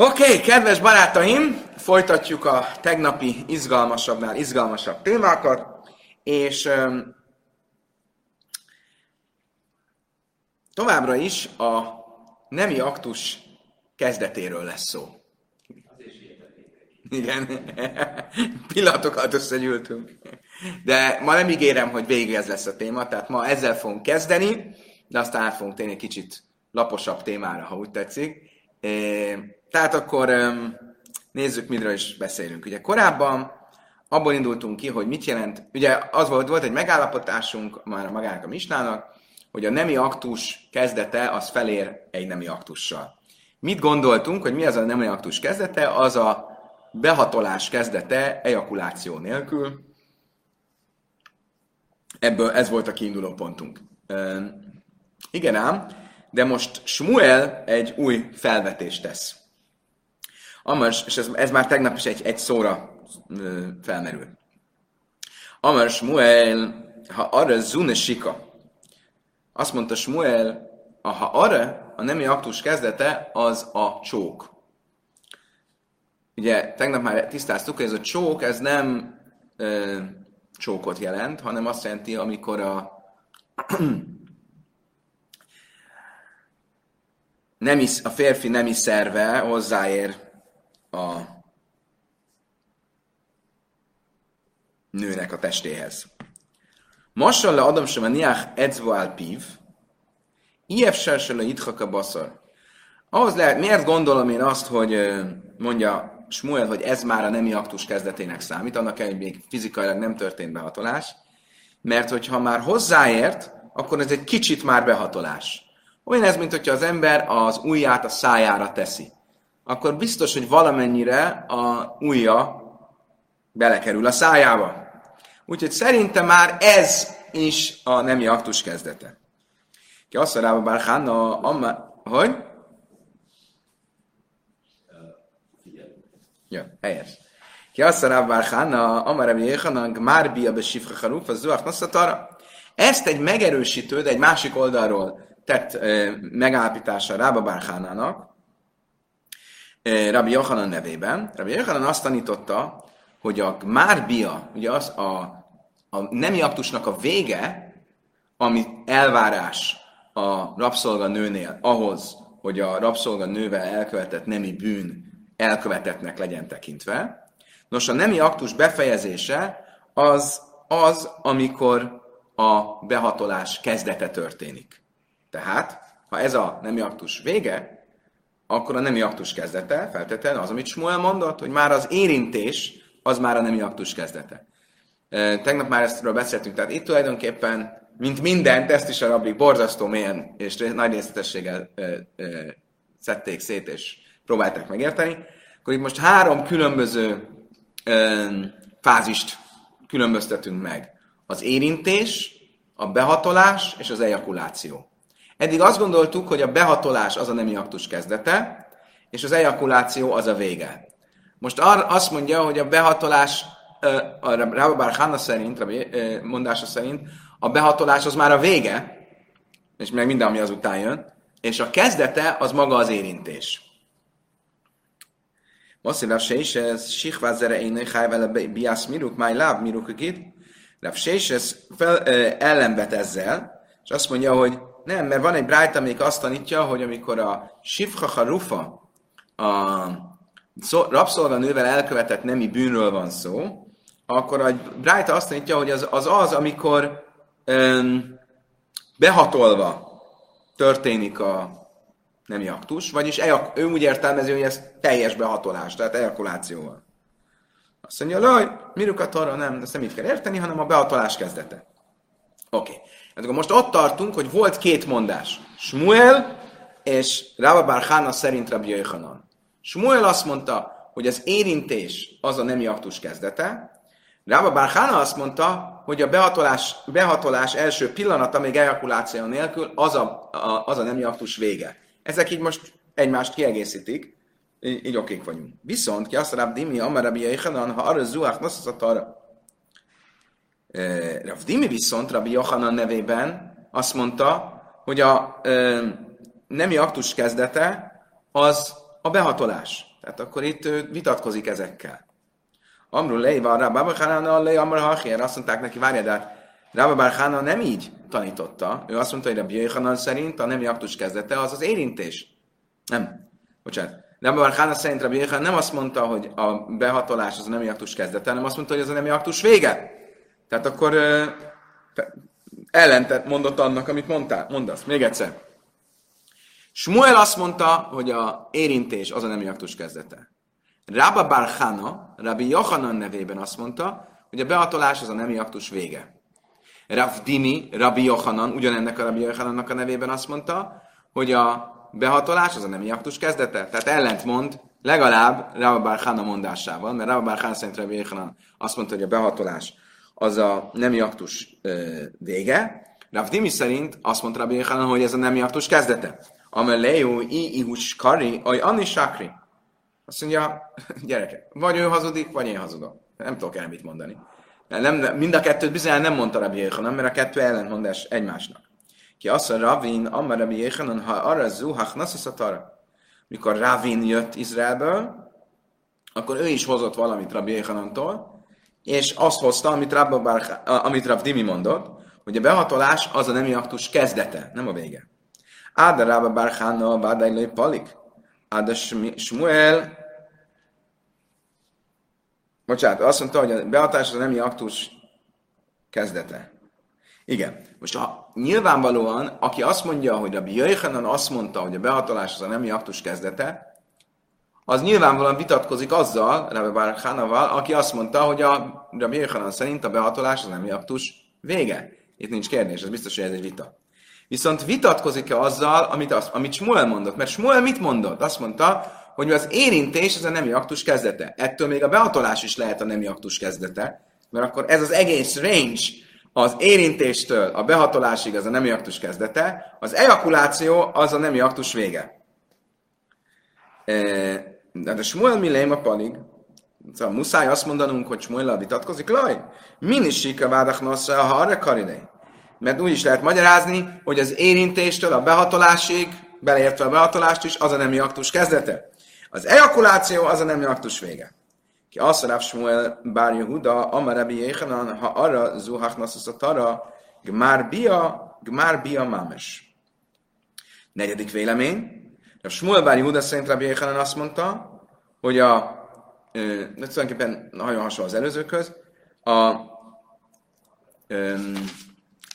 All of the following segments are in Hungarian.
Oké, okay, kedves barátaim, folytatjuk a tegnapi izgalmasabbnál izgalmasabb témákat, és um, továbbra is a nemi aktus kezdetéről lesz szó. Igen, pillanatokat összegyűltünk. De ma nem ígérem, hogy végig ez lesz a téma, tehát ma ezzel fogunk kezdeni, de aztán át fogunk tényleg kicsit laposabb témára, ha úgy tetszik. Tehát akkor nézzük, miről is beszélünk. Ugye korábban abból indultunk ki, hogy mit jelent, ugye az volt, volt egy megállapotásunk már magának a misnának, hogy a nemi aktus kezdete az felér egy nemi aktussal. Mit gondoltunk, hogy mi az a nemi aktus kezdete? Az a behatolás kezdete ejakuláció nélkül. Ebből ez volt a kiinduló pontunk. igen ám, de most Smuel egy új felvetést tesz. Amars, és ez, ez már tegnap is egy, egy szóra felmerül. Amar Smuel, ha arra zune sika. Azt mondta Smuel, ha arra a nemi aktus kezdete, az a csók. Ugye tegnap már tisztáztuk, hogy ez a csók, ez nem ö, csókot jelent, hanem azt jelenti, amikor a nemi, a férfi nemi szerve hozzáér a nőnek a testéhez. le Adam sem a niach edzvo al pív, ief le itchak a baszar. Ahhoz lehet, miért gondolom én azt, hogy mondja Smuel, hogy ez már a nemi aktus kezdetének számít, annak hogy még fizikailag nem történt behatolás, mert hogyha már hozzáért, akkor ez egy kicsit már behatolás. Olyan ez, mint hogyha az ember az ujját a szájára teszi akkor biztos, hogy valamennyire a ujja belekerül a szájába. Úgyhogy szerintem már ez is a nemi aktus kezdete. Ki azt mondja, bár Hanna, amma, hogy? Ja, helyes. Ki azt mondja, bár Hanna, amma Rabbi Yechanan, már bia be sifra charuf, az zuach nosszatara. Ezt egy megerősítő, de egy másik oldalról tett e, megállapítása Rába Bárhánának, Rabbi Yochanan nevében. Rabbi Yochanan azt tanította, hogy a márbia, ugye az a, a nemi aktusnak a vége, ami elvárás a rabszolga nőnél ahhoz, hogy a rabszolga nővel elkövetett nemi bűn elkövetetnek legyen tekintve. Nos, a nemi aktus befejezése az az, amikor a behatolás kezdete történik. Tehát, ha ez a nemi aktus vége, akkor a nemi aktus kezdete, feltétlenül az, amit Smuel mondott, hogy már az érintés, az már a nemi aktus kezdete. Tegnap már ezt beszéltünk, tehát itt tulajdonképpen, mint mindent, ezt is a rabbik borzasztó mélyen és nagy részletességgel szedték szét, és próbálták megérteni, akkor itt most három különböző fázist különböztetünk meg. Az érintés, a behatolás és az ejakuláció. Eddig azt gondoltuk, hogy a behatolás az a nemi aktus kezdete, és az ejakuláció az a vége. Most ar, azt mondja, hogy a behatolás, a Rabbar Hanna szerint, mondása szerint, a behatolás az már a vége, és meg minden, ami azután jön, és a kezdete az maga az érintés. Most Rav Seises, Sichvázere Énő, Hájvele Biász Miruk, Máj Láb Miruk Gid. Rav Seises ellenvet ezzel, és azt mondja, hogy nem, mert van egy brájt, amelyik azt tanítja, hogy amikor a Sifha Harufa, a rabszolganővel elkövetett nemi bűnről van szó, akkor a Brájta azt tanítja, hogy az az, az amikor öm, behatolva történik a nemi aktus, vagyis ejak, ő úgy értelmezi, hogy ez teljes behatolás, tehát ejakulációval. Azt mondja, hogy mirukat arra nem, ezt nem így kell érteni, hanem a behatolás kezdete. Oké. Okay. Hát akkor most ott tartunk, hogy volt két mondás. Smuel és Rabba Barhana szerint Rabbi Jöjhanan. Smuel azt mondta, hogy az érintés az a nemi aktus kezdete. Rabba Barhana azt mondta, hogy a behatolás, behatolás első pillanata, még ejakuláció nélkül, az a, a, az a nemi aktus vége. Ezek így most egymást kiegészítik, így, így okék vagyunk. Viszont ki azt mondja, Dimi, Amar Rabbi Jöjhanan, ha arra zuach, noszaszat arra, Rav Dimi viszont Rabbi Johanan nevében azt mondta, hogy a nemi aktus kezdete az a behatolás. Tehát akkor itt ő vitatkozik ezekkel. Amru leiva, Rabba Barhana, lei Amra Hachier, azt mondták neki, várjál, de hát Rabba Barhana nem így tanította. Ő azt mondta, hogy Rabbi Jöjhanan szerint a nemi aktus kezdete az az érintés. Nem. Bocsánat. Rabbi Barhana szerint Rabbi Jöjhanan nem azt mondta, hogy a behatolás az a nemi aktus kezdete, hanem azt mondta, hogy az a nemi aktus vége. Tehát akkor ellentet mondott annak, amit mondtál, mondasz. Még egyszer. Smuel azt mondta, hogy a érintés az a nemi aktus kezdete. Rabba Barhana, Rabbi Yohanan nevében azt mondta, hogy a behatolás az a nemi aktus vége. Rav Dimi, Rabbi Yohanan, ugyanennek a Rabbi Yohanannak a nevében azt mondta, hogy a behatolás az a nemi aktus kezdete. Tehát ellentmond legalább Rabba Barhana mondásával, mert Rabba Barhana szerint Rabbi Yohanan azt mondta, hogy a behatolás az a nemi aktus vége. Rav Dimi szerint azt mondta Rabbi Yohanan, hogy ez a nemi aktus kezdete. Ameleu i ihus kari, aj anni sakri. Azt mondja, gyerekek, vagy ő hazudik, vagy én hazudok. Nem tudok el mit mondani. Nem, mind a kettőt bizony nem mondta Rabbi Yechanan, mert a kettő ellentmondás egymásnak. Ki azt mondja, Ravin, Amma Rabbi Yechanan, ha arra zuhach arra. Mikor Ravin jött Izraelből, akkor ő is hozott valamit Rabbi Yechanantól, és azt hozta, amit, Rabba Bar, amit Rav Dimi mondott, hogy a behatolás az a nemi aktus kezdete, nem a vége. Áda Rabba Barchana, Vádai Palik. Áda Shmuel, bocsánat, azt mondta, hogy a behatás az a nemi aktus kezdete. Igen. Most ha nyilvánvalóan, aki azt mondja, hogy Rabbi Jöjjhanan azt mondta, hogy a behatolás az a nemi aktus kezdete, az nyilvánvalóan vitatkozik azzal, Rabbi Barhanaval, aki azt mondta, hogy a Rabbi Jöjjhanan szerint a behatolás az a nemi aktus vége. Itt nincs kérdés, ez biztos, hogy ez egy vita. Viszont vitatkozik-e azzal, amit, az, amit Smuel mondott? Mert Smuel mit mondott? Azt mondta, hogy az érintés az a nemi aktus kezdete. Ettől még a behatolás is lehet a nemi aktus kezdete, mert akkor ez az egész range az érintéstől a behatolásig az a nemi aktus kezdete, az ejakuláció az a nemi aktus vége. De a Smuel Millém a palig, szóval muszáj azt mondanunk, hogy Smuel vitatkozik, laj, min is a vádach ha arra karinei mert úgy is lehet magyarázni, hogy az érintéstől a behatolásig, beleértve a behatolást is, az a nemi aktus kezdete. Az ejakuláció az a nemi aktus vége. Ki mondja, Smuel bár Yehuda, Amar Rabbi Yechanan, ha arra zuhach a tara, gmár bia, gmár bia mámes. Negyedik vélemény. A Smuel bár Yehuda szerint Rabbi Yechanan azt mondta, hogy a, de tulajdonképpen nagyon hasonló az előzőköz, a,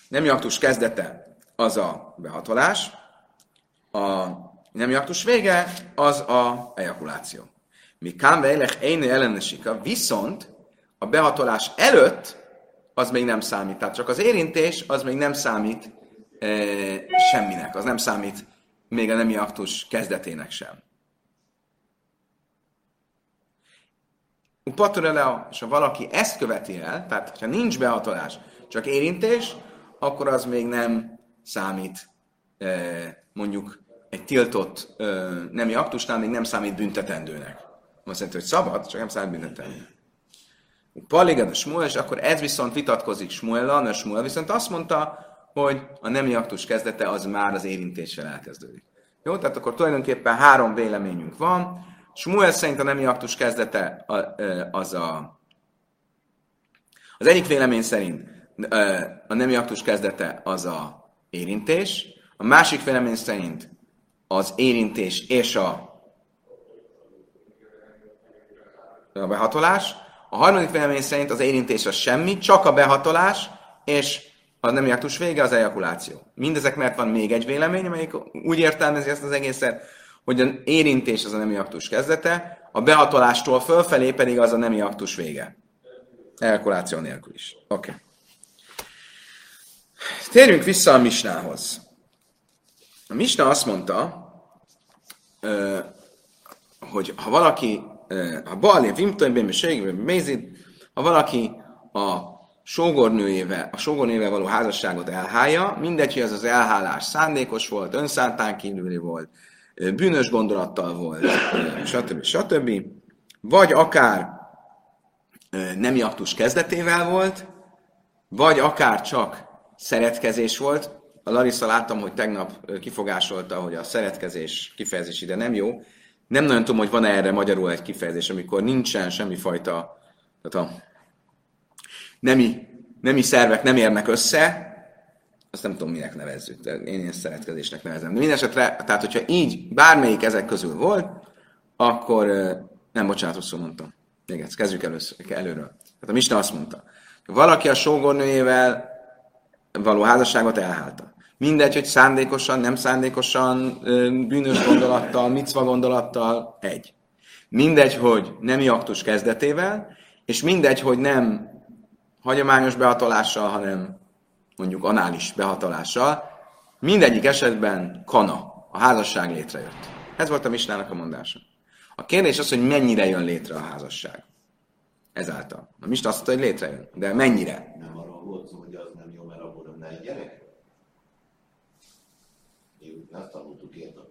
nemi aktus kezdete az a behatolás, a nemi aktus vége az a ejakuláció. Mi kánvejlech éjnő ellenesika, viszont a behatolás előtt az még nem számít. Tehát csak az érintés az még nem számít e, semminek, az nem számít még a nemi aktus kezdetének sem. Upaturelea, és ha valaki ezt követi el, tehát ha nincs behatolás, csak érintés, akkor az még nem számít mondjuk egy tiltott nemi aktusnál még nem számít büntetendőnek. Azt jelenti, hogy szabad, csak nem számít büntetendő. Paligad a Smuel, és akkor ez viszont vitatkozik Smuellal, mert Smuel viszont azt mondta, hogy a nemi aktus kezdete az már az érintéssel elkezdődik. Jó, tehát akkor tulajdonképpen három véleményünk van. Smuel szerint a nemi aktus kezdete az a... Az egyik vélemény szerint a nemi aktus kezdete az a érintés, a másik vélemény szerint az érintés és a, a behatolás, a harmadik vélemény szerint az érintés az semmi, csak a behatolás, és a nemi aktus vége az ejakuláció. Mindezek mert van még egy vélemény, amelyik úgy értelmezi ezt az egészet, hogy az érintés az a nemi aktus kezdete, a behatolástól fölfelé pedig az a nemi aktus vége. Ejakuláció nélkül is. Oké. Okay. Térjünk vissza a Misnához. A Misna azt mondta, hogy ha valaki, ha Baalé Vimtönben, Mézid, ha valaki a sógornőjével, a sógornőjével való házasságot elhája, mindegy, hogy ez az elhálás szándékos volt, önszántán kívüli volt, bűnös gondolattal volt, stb. stb. Vagy akár nemi aktus kezdetével volt, vagy akár csak szeretkezés volt. A Larissa láttam, hogy tegnap kifogásolta, hogy a szeretkezés kifejezés ide nem jó, Nem nagyon tudom, hogy van-e erre magyarul egy kifejezés, amikor nincsen semmifajta, tehát a nemi, nemi szervek nem érnek össze, azt nem tudom, minek nevezzük, de én ilyen szeretkezésnek nevezem. De mindesetre, tehát hogyha így bármelyik ezek közül volt, akkor nem, bocsánat, rosszul mondtam. Még kezdjük először, előről. Tehát a Mista azt mondta, hogy valaki a sógornőjével való házasságot elhálta. Mindegy, hogy szándékosan, nem szándékosan, bűnös gondolattal, micva gondolattal, egy. Mindegy, hogy nemi aktus kezdetével, és mindegy, hogy nem hagyományos behatolással, hanem mondjuk anális behatolással, mindegyik esetben kana, a házasság létrejött. Ez volt a Misnának a mondása. A kérdés az, hogy mennyire jön létre a házasság. Ezáltal. A Misna azt mondta, hogy létrejön. De mennyire? Nem arról volt szó, hogy az nem jó, mert abból nem egy gyerek? Mi azt tanultuk napja.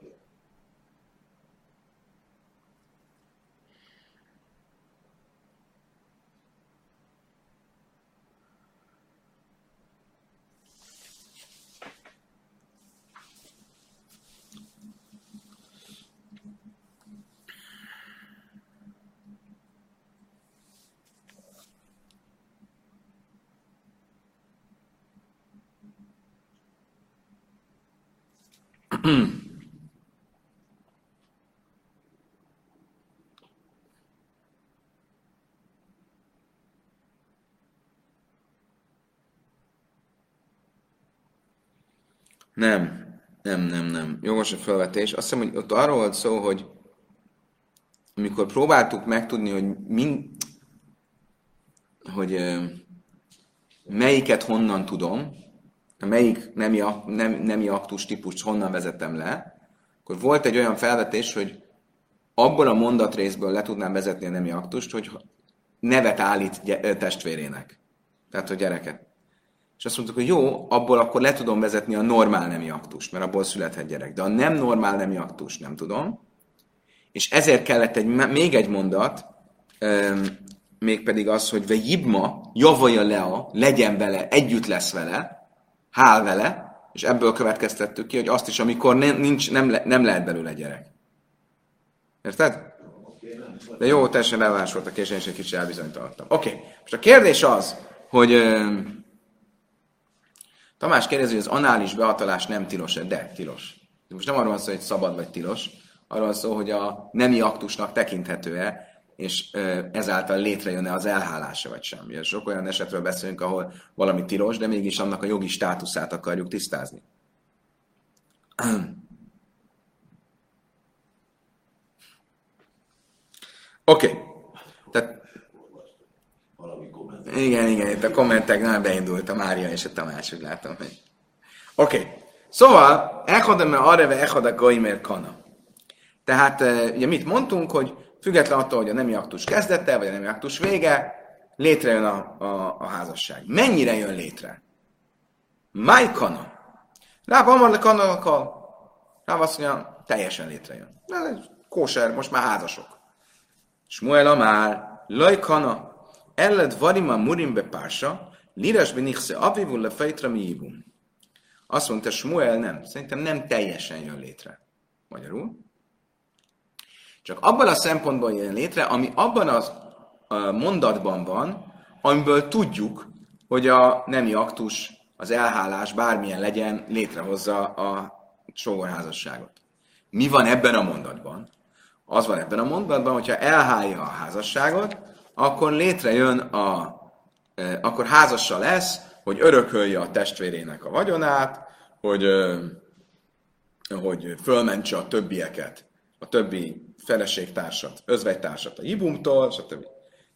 Nem, nem, nem, nem. Jogos a felvetés. Azt hiszem, hogy ott arról volt szó, hogy amikor próbáltuk megtudni, hogy mind, hogy melyiket honnan tudom, melyik nemi, nem, nemi aktus típust honnan vezetem le, akkor volt egy olyan felvetés, hogy abból a mondatrészből le tudnám vezetni a nemi aktust, hogy nevet állít testvérének. Tehát, hogy gyereket. És azt mondtuk, hogy jó, abból akkor le tudom vezetni a normál nemi aktust, mert abból születhet gyerek. De a nem normál nemi aktust nem tudom. És ezért kellett egy, még egy mondat, mégpedig az, hogy ve jibma, javaja lea, legyen vele, együtt lesz vele, hál vele, és ebből következtettük ki, hogy azt is, amikor nem, nincs, nem, le, nem lehet belőle gyerek. Érted? De jó, teljesen releváns volt a késén, és egy kicsit elbizonytalanodtam. Oké, okay. most a kérdés az, hogy Tamás kérdezi, hogy az anális beatalás nem tilos-e? De, tilos. Most nem arról van szó, hogy szabad vagy tilos, arról van szó, hogy a nemi aktusnak tekinthető-e, és ezáltal létrejön-e az elhálása, vagy sem. Ugye sok olyan esetről beszélünk, ahol valami tilos, de mégis annak a jogi státuszát akarjuk tisztázni. Oké. Okay. Tehát igen, igen, itt a kommentek nem beindult a Mária és a Tamás, úgy látom, hogy... Oké. Okay. Szóval, echadem me areve echad goimer kana. Tehát, ugye mit mondtunk, hogy független attól, hogy a nemi aktus kezdete, vagy a nemi aktus vége, létrejön a, a, a házasság. Mennyire jön létre? Máj kana. Rá van le kana, Rá azt mondja, teljesen létrejön. Kóser, most már házasok. Smuel Amár, Laj kana, Elled varima murim be pársa, liras benichse avivul le fejtra mi Azt mondta, Smuel nem. Szerintem nem teljesen jön létre. Magyarul. Csak abban a szempontból jön létre, ami abban az mondatban van, amiből tudjuk, hogy a nemi aktus, az elhálás bármilyen legyen, létrehozza a sógorházasságot. Mi van ebben a mondatban? Az van ebben a mondatban, hogyha elhálja a házasságot, akkor létrejön a, e, akkor házassa lesz, hogy örökölje a testvérének a vagyonát, hogy, e, hogy fölmentse a többieket, a többi feleségtársat, özvegytársat a hibumtól, stb.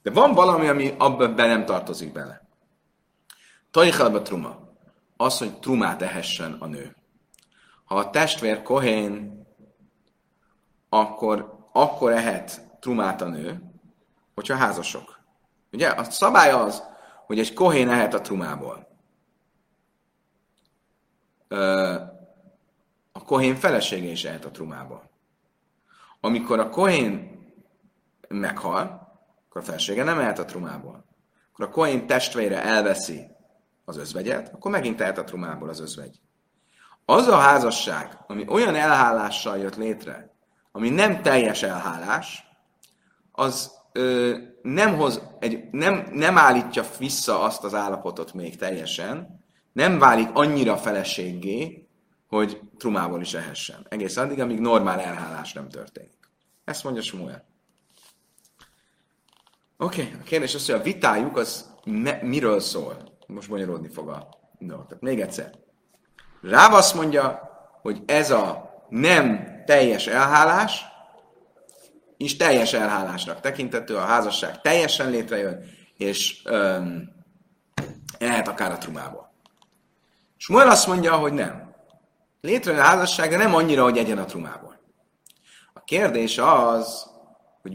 De van valami, ami abban be nem tartozik bele. Tajchalba truma. Az, hogy trumát ehessen a nő. Ha a testvér kohén, akkor, akkor ehet trumát a nő, hogyha házasok. Ugye? A szabály az, hogy egy kohén ehet a trumából. A kohén felesége is ehet a trumából. Amikor a kohén meghal, akkor a felesége nem ehet a trumából. Akkor a kohén testvére elveszi az özvegyet, akkor megint tehet a trumából az özvegy. Az a házasság, ami olyan elhálással jött létre, ami nem teljes elhálás, az ö, nem, hoz egy, nem, nem állítja vissza azt az állapotot még teljesen, nem válik annyira feleségé, hogy trumából is ehessen. Egész addig, amíg normál elhálás nem történik. Ezt mondja Smuel. Oké, okay. a kérdés az, hogy a vitájuk az me, miről szól. Most bonyolódni fog a dolog. Tehát még egyszer. Ráv azt mondja, hogy ez a nem teljes elhálás, is teljes elhálásnak tekintető, a házasság teljesen létrejön, és öm, elhet akár a trumából. Smuel azt mondja, hogy nem. Létrejön a házasság, de nem annyira, hogy egyen a trumából. A kérdés az, hogy,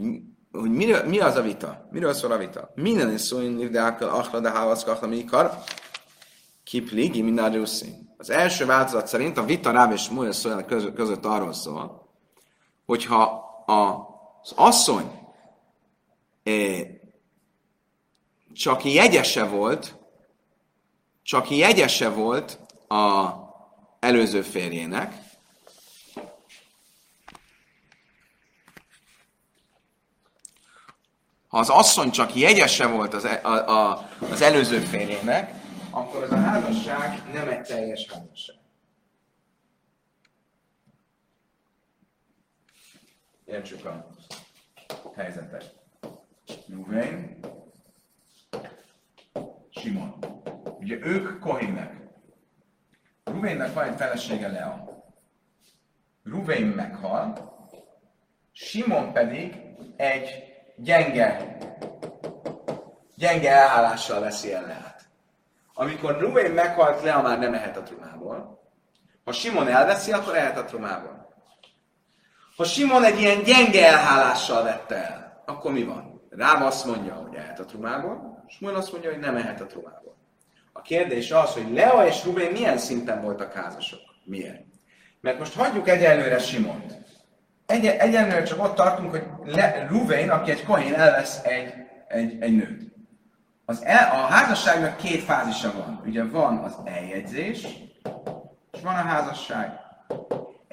hogy mi, mi az a vita? Miről szól a vita? Minden is szó, de akla, de hávaszkakla, mikor kipligi, minden Az első változat szerint a vita Ráv és Smuel szól között, arról szól, hogyha az asszony eh, csak jegyese volt, csak jegyese volt a előző férjének, ha az asszony csak jegyese volt az, e, a, a, az előző férjének, akkor az a házasság nem egy teljes házasság. Értsük a helyzetet. Ruvén, Simon. Ugye ők kohének. Ruvénnek van egy felesége Lea. Ruvén meghal, Simon pedig egy gyenge, gyenge elállással veszi el Leát. Amikor Ruvén meghalt, Lea már nem ehet a trumából. Ha Simon elveszi, akkor ehet a trumából. Ha Simon egy ilyen gyenge elhálással vette el, akkor mi van? Rám azt mondja, hogy ehet a trumából, Simon azt mondja, hogy nem ehet a trumából. A kérdés az, hogy Lea és Rubén milyen szinten voltak házasok. Miért? Mert most hagyjuk egyelőre Simont. Egy, egyenlőre csak ott tartunk, hogy Le, Ruvén, aki egy kohén, elvesz egy, egy, egy nőt. Az el, a házasságnak két fázisa van. Ugye van az eljegyzés, és van a házasság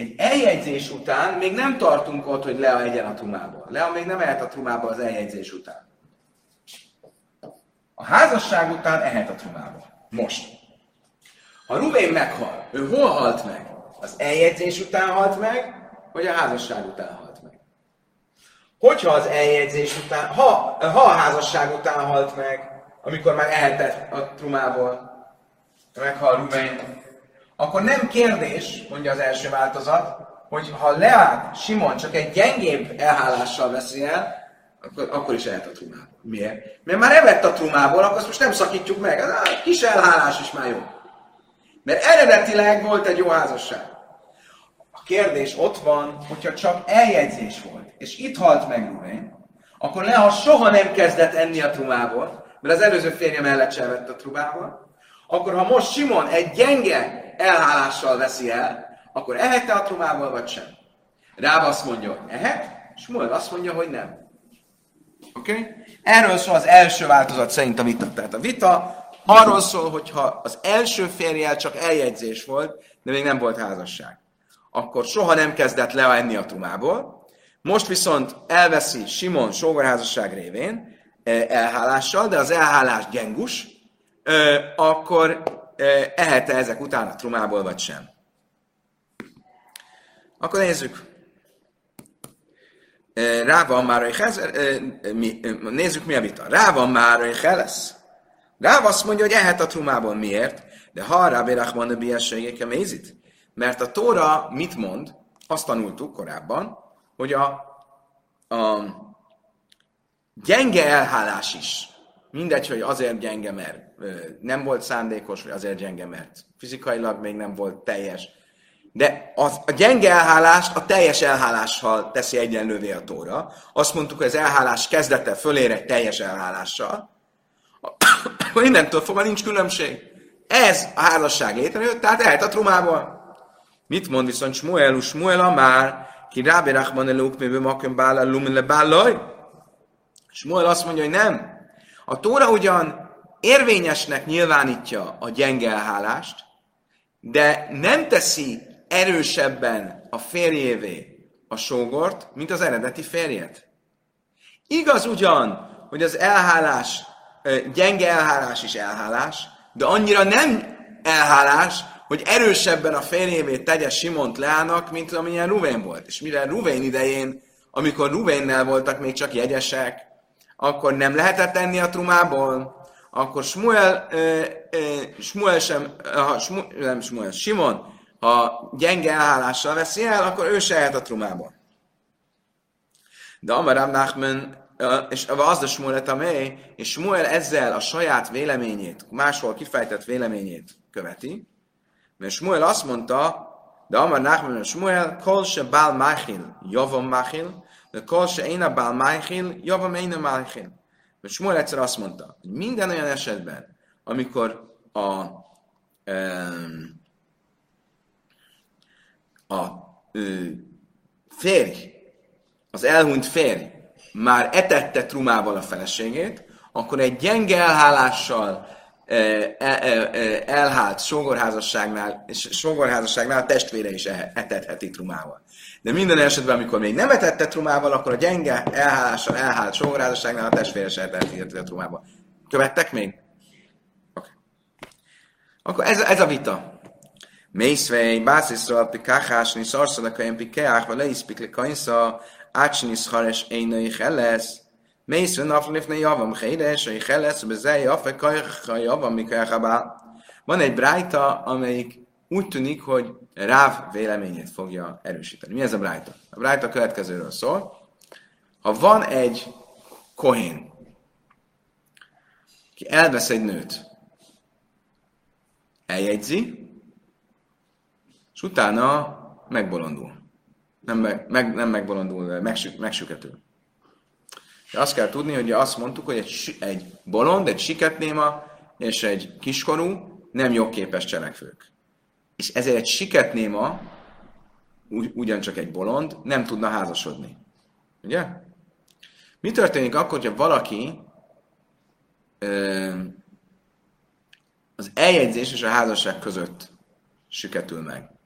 egy eljegyzés után még nem tartunk ott, hogy Lea egyen a trumából. Lea még nem ehet a trumába az eljegyzés után. A házasság után ehet a trumába. Most. Ha Rubén meghal, ő hol halt meg? Az eljegyzés után halt meg, vagy a házasság után halt meg? Hogyha az eljegyzés után, ha, ha a házasság után halt meg, amikor már ehetett a trumából, meghal Rubén, akkor nem kérdés, mondja az első változat, hogy ha Leát, Simon csak egy gyengébb elhálással veszi el, akkor, akkor is elhet a trumából. Miért? Mert már evett a trumából, akkor azt most nem szakítjuk meg. A kis elhálás is már jó. Mert eredetileg volt egy jó házasság. A kérdés ott van, hogyha csak eljegyzés volt, és itt halt meg Rubén, akkor Lea soha nem kezdett enni a trumából, mert az előző férje mellett sem vett a trumából, akkor ha most Simon egy gyenge elhálással veszi el, akkor ehet-e a trumából, vagy sem? Rába azt mondja, hogy ehet, és Moed azt mondja, hogy nem. Oké? Okay? Erről szól az első változat szerint a vita. Tehát a vita arról szól, hogy ha az első férjel csak eljegyzés volt, de még nem volt házasság, akkor soha nem kezdett le enni a trumából. Most viszont elveszi Simon sógorházasság révén eh, elhálással, de az elhálás gyengus, eh, akkor ehet-e ezek után a trumából, vagy sem. Akkor nézzük. Rá van már, hogy nézzük mi a vita. Rá van már, hogy lesz. Rá azt mondja, hogy ehet a trumából. Miért? De ha Rábi Rachman a biességéke mézit. Mert a Tóra mit mond? Azt tanultuk korábban, hogy a, a gyenge elhálás is Mindegy, hogy azért gyenge, mert nem volt szándékos, vagy azért gyenge, mert fizikailag még nem volt teljes. De az, a gyenge elhálást a teljes elhálással teszi egyenlővé a tóra. Azt mondtuk, hogy az elhálás kezdete fölér egy teljes elhálással. Innentől fogva nincs különbség. Ez a házasság létrejött, tehát elhet a trumából. Mit mond viszont Smuel, Smuel már, ki rábi rachman elúk, miből makön bála, lumin le bálaj? Smuel azt mondja, hogy nem. A Tóra ugyan érvényesnek nyilvánítja a gyenge elhálást, de nem teszi erősebben a férjévé a sógort, mint az eredeti férjet. Igaz ugyan, hogy az elhálás, gyenge elhálás is elhálás, de annyira nem elhálás, hogy erősebben a férjévé tegye Simont Leának, mint amilyen Ruvén volt. És mire Ruvén idején, amikor Ruvénnel voltak még csak jegyesek, akkor nem lehetett enni a trumából, akkor Smuel, eh, eh, Smuel sem, ha Smuel, nem Smuel, Simon, ha gyenge elhállással veszi el, akkor ő se a trumából. De Amaram Nachman, és az a Smuel amely, és Smuel ezzel a saját véleményét, máshol kifejtett véleményét követi, mert Smuel azt mondta, de Amar Nachman Smuel, kol se bál machil, javom machil, de kol se én a bál machil, javom én a machil. Mert Smuel egyszer azt mondta, hogy minden olyan esetben, amikor a, a férj, az elhunyt férj már etette trumával a feleségét, akkor egy gyenge elhálással elhált sógorházasságnál, és sógorházasságnál a testvére is e- etetheti trumával. De minden esetben, amikor még nem etette trumával, akkor a gyenge elhálással elhált sógorházasságnál a testvére se etetheti a trumával. Követtek még? Okay. Akkor ez, ez a vita. Mészvej, básziszra, pikachásni, szarszalakajem, pikeach, vagy leiszpik le kajnsza, ácsni szhares, énői lesz. Mész van af lifne javam chédes, hogy chelesz, bezej jafe kajha javam mikajhabá. Van egy brájta, amelyik úgy tűnik, hogy Ráv véleményét fogja erősíteni. Mi ez a brájta? A brájta következőről szól. Ha van egy kohén, ki elvesz egy nőt, eljegyzi, és utána megbolondul. Nem, meg, meg, nem megbolondul, megsü, megsüketül. De azt kell tudni, hogy azt mondtuk, hogy egy, egy bolond, egy siketnéma és egy kiskorú nem jogképes cselekvők. És ezért egy siketnéma, ugyancsak egy bolond, nem tudna házasodni. Ugye? Mi történik akkor, hogyha valaki ö, az eljegyzés és a házasság között süketül meg?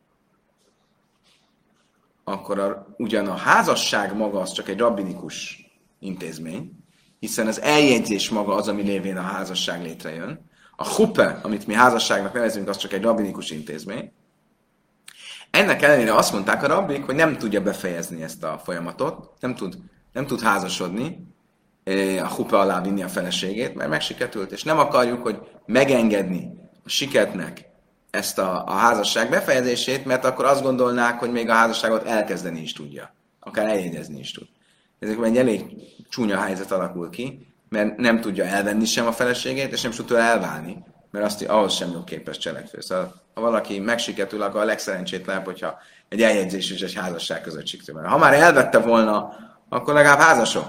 Akkor a, ugyan a házasság maga az csak egy rabbinikus intézmény, hiszen az eljegyzés maga az, ami lévén a házasság létrejön. A hupe, amit mi házasságnak nevezünk, az csak egy rabbinikus intézmény. Ennek ellenére azt mondták a rabbik, hogy nem tudja befejezni ezt a folyamatot, nem tud, nem tud házasodni, a hupe alá vinni a feleségét, mert megsiketült, és nem akarjuk, hogy megengedni a siketnek ezt a, a házasság befejezését, mert akkor azt gondolnák, hogy még a házasságot elkezdeni is tudja, akár eljegyezni is tud ezekben egy elég csúnya helyzet alakul ki, mert nem tudja elvenni sem a feleségét, és nem tud tőle elválni, mert azt ahhoz sem jó képes cselekvő. Szóval, ha valaki megsiketül, akkor a legszerencsétlenebb, hogyha egy eljegyzés és egy házasság között siketül. Ha már elvette volna, akkor legalább házasok.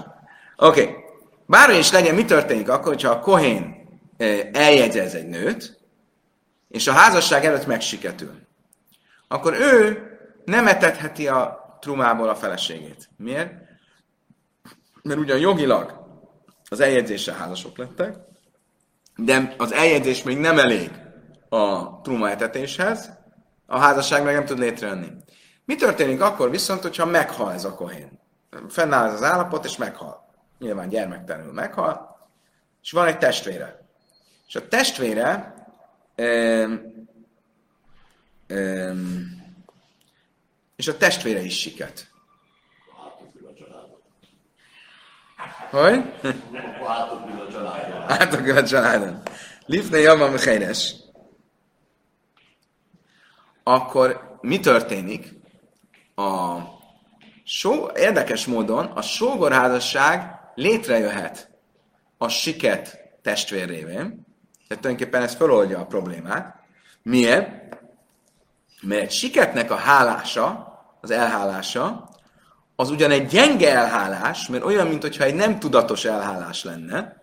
Oké. Okay. Bármi is legyen, mi történik akkor, hogyha a kohén eh, eljegyez egy nőt, és a házasság előtt megsiketül. Akkor ő nem etetheti a trumából a feleségét. Miért? mert ugyan jogilag az eljegyzéssel házasok lettek, de az eljegyzés még nem elég a truma etetéshez, a házasság meg nem tud létrejönni. Mi történik akkor viszont, hogyha meghal ez a kohén? Fennáll ez az állapot, és meghal. Nyilván gyermektelenül meghal, és van egy testvére. És a testvére és a testvére is siket. Hogy? Átokul a családon. Lifne Java Mecheres. Akkor mi történik? A só, érdekes módon a sógorházasság létrejöhet a siket testvérévén, tehát tulajdonképpen ez feloldja a problémát. Miért? Mert siketnek a hálása, az elhálása, az ugyan egy gyenge elhálás, mert olyan, mintha egy nem tudatos elhálás lenne,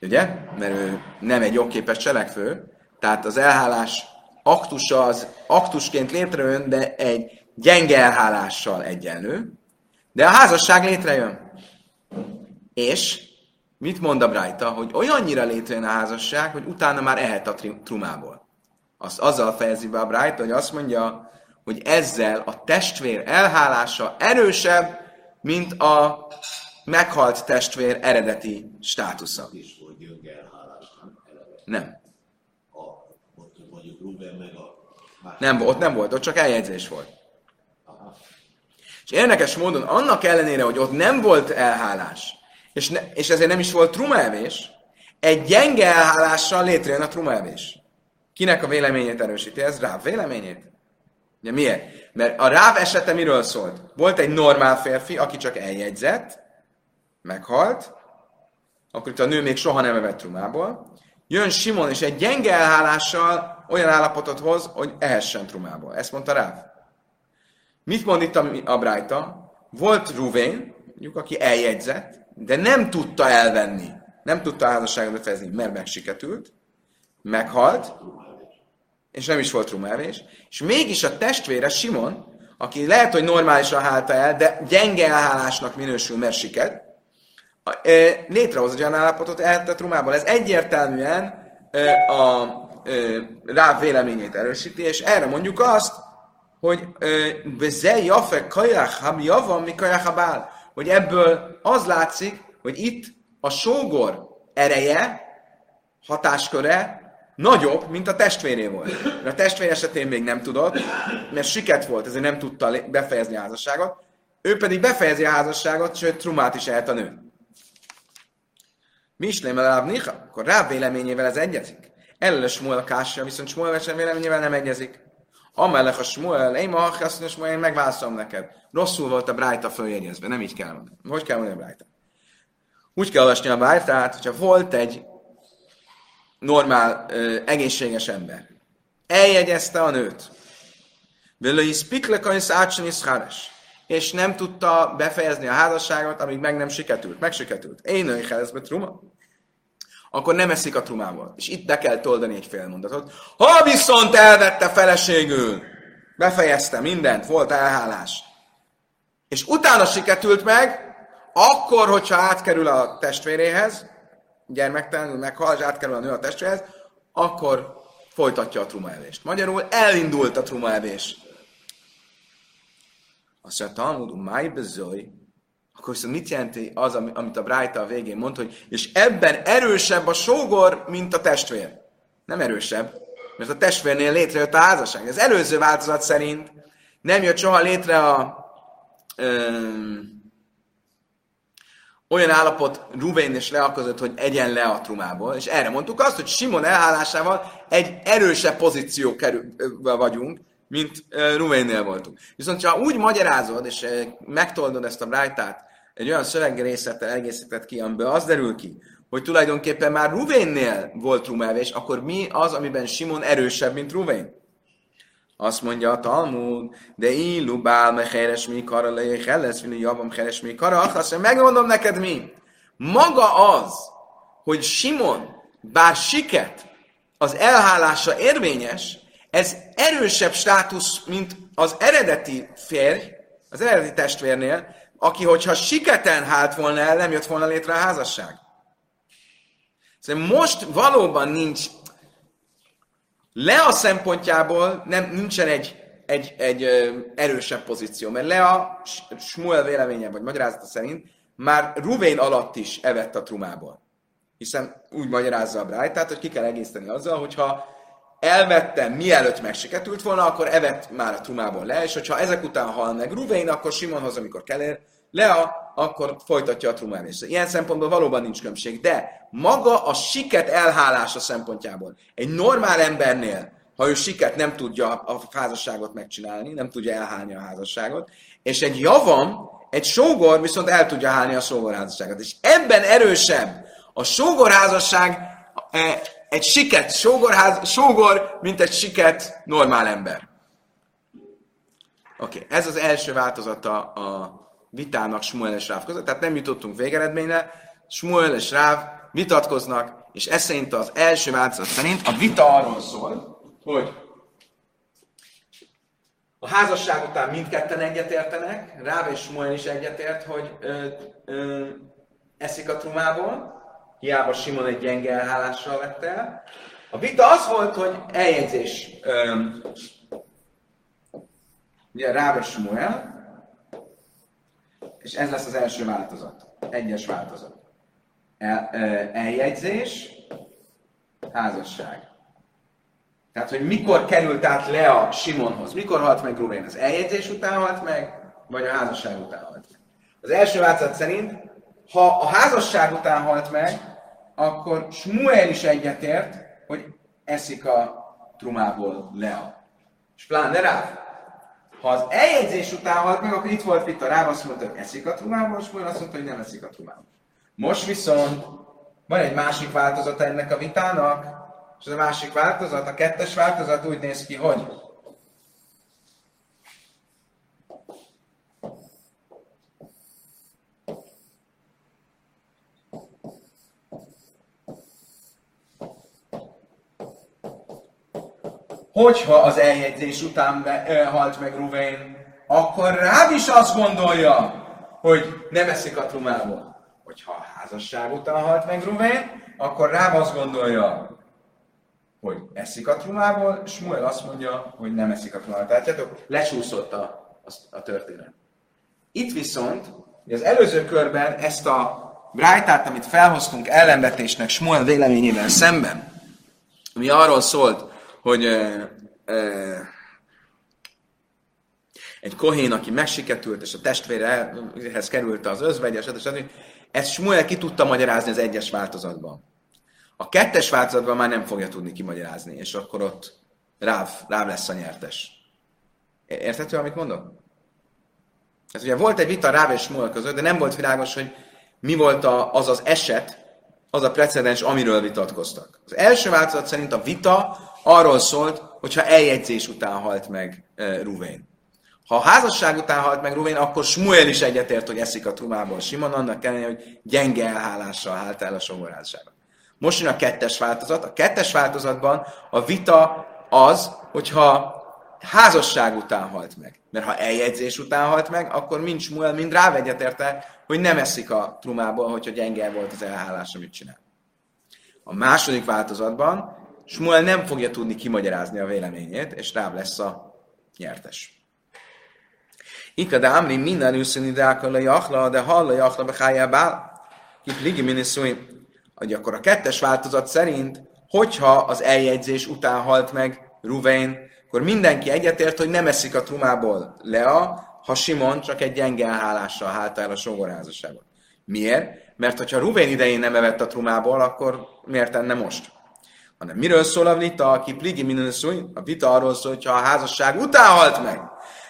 ugye? Mert ő nem egy jogképes cselekvő, tehát az elhálás aktusa az aktusként létrejön, de egy gyenge elhálással egyenlő, de a házasság létrejön. És mit mond a Brájta, hogy olyannyira létrejön a házasság, hogy utána már ehet a trumából. Azt azzal fejezi be a Brájta, hogy azt mondja, hogy ezzel a testvér elhálása erősebb, mint a meghalt testvér eredeti státusza. gyönge elhálás, nem? A, mondjuk Ruben meg a. Nem, ott nem volt, ott csak eljegyzés volt. Aha. És érdekes módon annak ellenére, hogy ott nem volt elhálás, és, ne, és ezért nem is volt trumaevés, egy gyenge elhálással létrejön a trumaevés. Kinek a véleményét erősíti ez? Ráv véleményét? Ugye miért? Mert a Ráv esete miről szólt? Volt egy normál férfi, aki csak eljegyzett, meghalt, akkor itt a nő még soha nem evett trumából. Jön Simon, és egy gyenge elhálással olyan állapotot hoz, hogy ehessen trumából. Ezt mondta Ráv. Mit mond itt a, a Brájta? Volt Ruvén, mondjuk, aki eljegyzett, de nem tudta elvenni, nem tudta a házasságot befejezni, mert megsiketült, meghalt, és nem is volt rumávés, és mégis a testvére Simon, aki lehet, hogy normálisan hálta el, de gyenge elhálásnak minősül, mert siket, létrehoz egy olyan állapotot, eltett rumából. Ez egyértelműen a ö, rá véleményét erősíti, és erre mondjuk azt, hogy ze jafe kajach ham javam mi kajach hogy ebből az látszik, hogy itt a sógor ereje, hatásköre nagyobb, mint a testvéré volt. Mert a testvér esetén még nem tudott, mert siket volt, ezért nem tudta befejezni a házasságot. Ő pedig befejezi a házasságot, sőt, trumát is ehet a nő. Mislém el Niha, akkor rá véleményével ez egyezik. Elől Smuel Kássia, viszont Smuel véleményével nem egyezik. Amellek a Smuel, én ma azt mondja, én megválaszolom neked. Rosszul volt a Brájta följegyezve, nem így kell mondani. Hogy kell mondani a Brájta? Úgy kell olvasni a Brájtát, hogyha volt egy normál, egészséges ember, eljegyezte a nőt, Vele is piklekajsz átsenis és nem tudta befejezni a házasságot, amíg meg nem siketült. Megsiketült. Én női truma. Akkor nem eszik a trumából. És itt be kell toldani egy fél mondatot. Ha viszont elvette feleségül, befejezte mindent, volt elhálás, és utána siketült meg, akkor, hogyha átkerül a testvéréhez, gyermektelenül meghal, és átkerül a nő a testvéréhez, akkor folytatja a trumaevést. Magyarul elindult a trumaevés. Azt mondja, Talmud, máj bezoj, akkor viszont mit jelenti az, ami- amit a Brájta a végén mond, hogy és ebben erősebb a sógor, mint a testvér. Nem erősebb, mert a testvérnél létrejött a házasság. Az előző változat szerint nem jött soha létre a öm, olyan állapot Ruvén és Lea között, hogy egyen le a trumából, és erre mondtuk azt, hogy Simon elhálásával egy erősebb pozíció kerül, vagyunk, mint Ruvénnél voltunk. Viszont ha úgy magyarázod, és megtoldod ezt a brájtát, egy olyan szövegrészlettel egészített ki, amiből az derül ki, hogy tulajdonképpen már Ruvénnél volt trumávés, akkor mi az, amiben Simon erősebb, mint Ruvén? Azt mondja a Talmud, de illu bál me heres mi kara le helles, vini javam heres mi kara, azt mondja, megmondom neked mi. Maga az, hogy Simon, bár siket, az elhálása érvényes, ez erősebb státusz, mint az eredeti férj, az eredeti testvérnél, aki, hogyha siketen hált volna el, nem jött volna létre a házasság. Szóval most valóban nincs Lea szempontjából nem, nincsen egy, egy, egy erősebb pozíció, mert Lea Smuel véleménye vagy magyarázata szerint már Ruvén alatt is evett a trumából. Hiszen úgy magyarázza a Brájtát, hogy ki kell egészíteni azzal, hogyha elvette, mielőtt megsiketült volna, akkor evett már a trumából le, és hogyha ezek után hal meg Ruvén, akkor Simonhoz, amikor kell ér, Lea, akkor folytatja a trumávést. Ilyen szempontból valóban nincs különbség, de maga a siket elhálása szempontjából egy normál embernél, ha ő siket nem tudja a házasságot megcsinálni, nem tudja elhálni a házasságot, és egy javam, egy sógor viszont el tudja hálni a sógorházasságot. És ebben erősebb a sógorházasság eh, egy siket sógorház, sógor, mint egy siket normál ember. Oké, okay. ez az első változata a vitának Smuel és Ráv között, tehát nem jutottunk végeredményre, Smuel és Ráv vitatkoznak, és ez szerint az első változat szerint a vita arról szól, hogy a házasság után mindketten egyetértenek, Ráv és Smuel is egyetért, hogy ö, ö, eszik a trumából, hiába Simon egy gyenge elhálással vett el. A vita az volt, hogy eljegyzés ö, ugye Rába Smuel, és ez lesz az első változat. Egyes változat. El, eljegyzés, házasság. Tehát, hogy mikor került át le a Simonhoz, mikor halt meg Ruvén? Az eljegyzés után halt meg, vagy a házasság után halt meg? Az első változat szerint, ha a házasság után halt meg, akkor Smuel is egyetért, hogy eszik a trumából Lea. És pláne rá. Ha az eljegyzés után halt meg, akkor itt volt vita, rá azt mondta, hogy eszik a trumából, és azt mondta, hogy nem eszik a trumából. Most viszont van egy másik változata ennek a vitának, és ez a másik változat, a kettes változat úgy néz ki, hogy hogyha az eljegyzés után be, halt meg Ruvén, akkor rám is azt gondolja, hogy nem eszik a trumából. Hogyha a házasság után halt meg Ruvén, akkor rám azt gondolja, hogy eszik a trumából, és Smuel azt mondja, hogy nem eszik a trumából. Tehát tudjátok, lecsúszott a, a, a történet. Itt viszont, az előző körben ezt a Brájtát, amit felhoztunk ellenvetésnek Smuel véleményével szemben, ami arról szólt, hogy ö, ö, egy kohén, aki megsiketült, és a testvérehez került az özvegye, stb. Ezt Smuel ki tudta magyarázni az egyes változatban. A kettes változatban már nem fogja tudni kimagyarázni, és akkor ott Ráv, Ráv lesz a nyertes. Érthető, amit mondok? Ez ugye volt egy vita Ráv és Smuel között, de nem volt világos, hogy mi volt a, az az eset, az a precedens, amiről vitatkoztak. Az első változat szerint a vita arról szólt, hogyha eljegyzés után halt meg e, Ruvén. Ha a házasság után halt meg Ruvén, akkor Smuel is egyetért, hogy eszik a trumából. Simon annak ellenére, hogy gyenge elhálással hált el a songorházsága. Most jön a kettes változat. A kettes változatban a vita az, hogyha házasság után halt meg. Mert ha eljegyzés után halt meg, akkor mind Smuel, mind Ráv egyetérte, hogy nem eszik a trumából, hogyha gyenge volt az elhálás, amit csinál. A második változatban Smuel nem fogja tudni kimagyarázni a véleményét, és Ráv lesz a nyertes. Ika de Amri minden őszini de a jachla, de halla jachla behájábál. Kip ligi miniszúi. Hogy akkor a kettes változat szerint, hogyha az eljegyzés után halt meg Ruvain, akkor mindenki egyetért, hogy nem eszik a trumából Lea, ha Simon csak egy gyenge elhálással hált el a sógorházasságot. Miért? Mert hogyha Ruvain idején nem evett a trumából, akkor miért tenne most? Hanem miről szól a vita, aki pligi minden a vita arról szól, hogy ha a házasság után halt meg,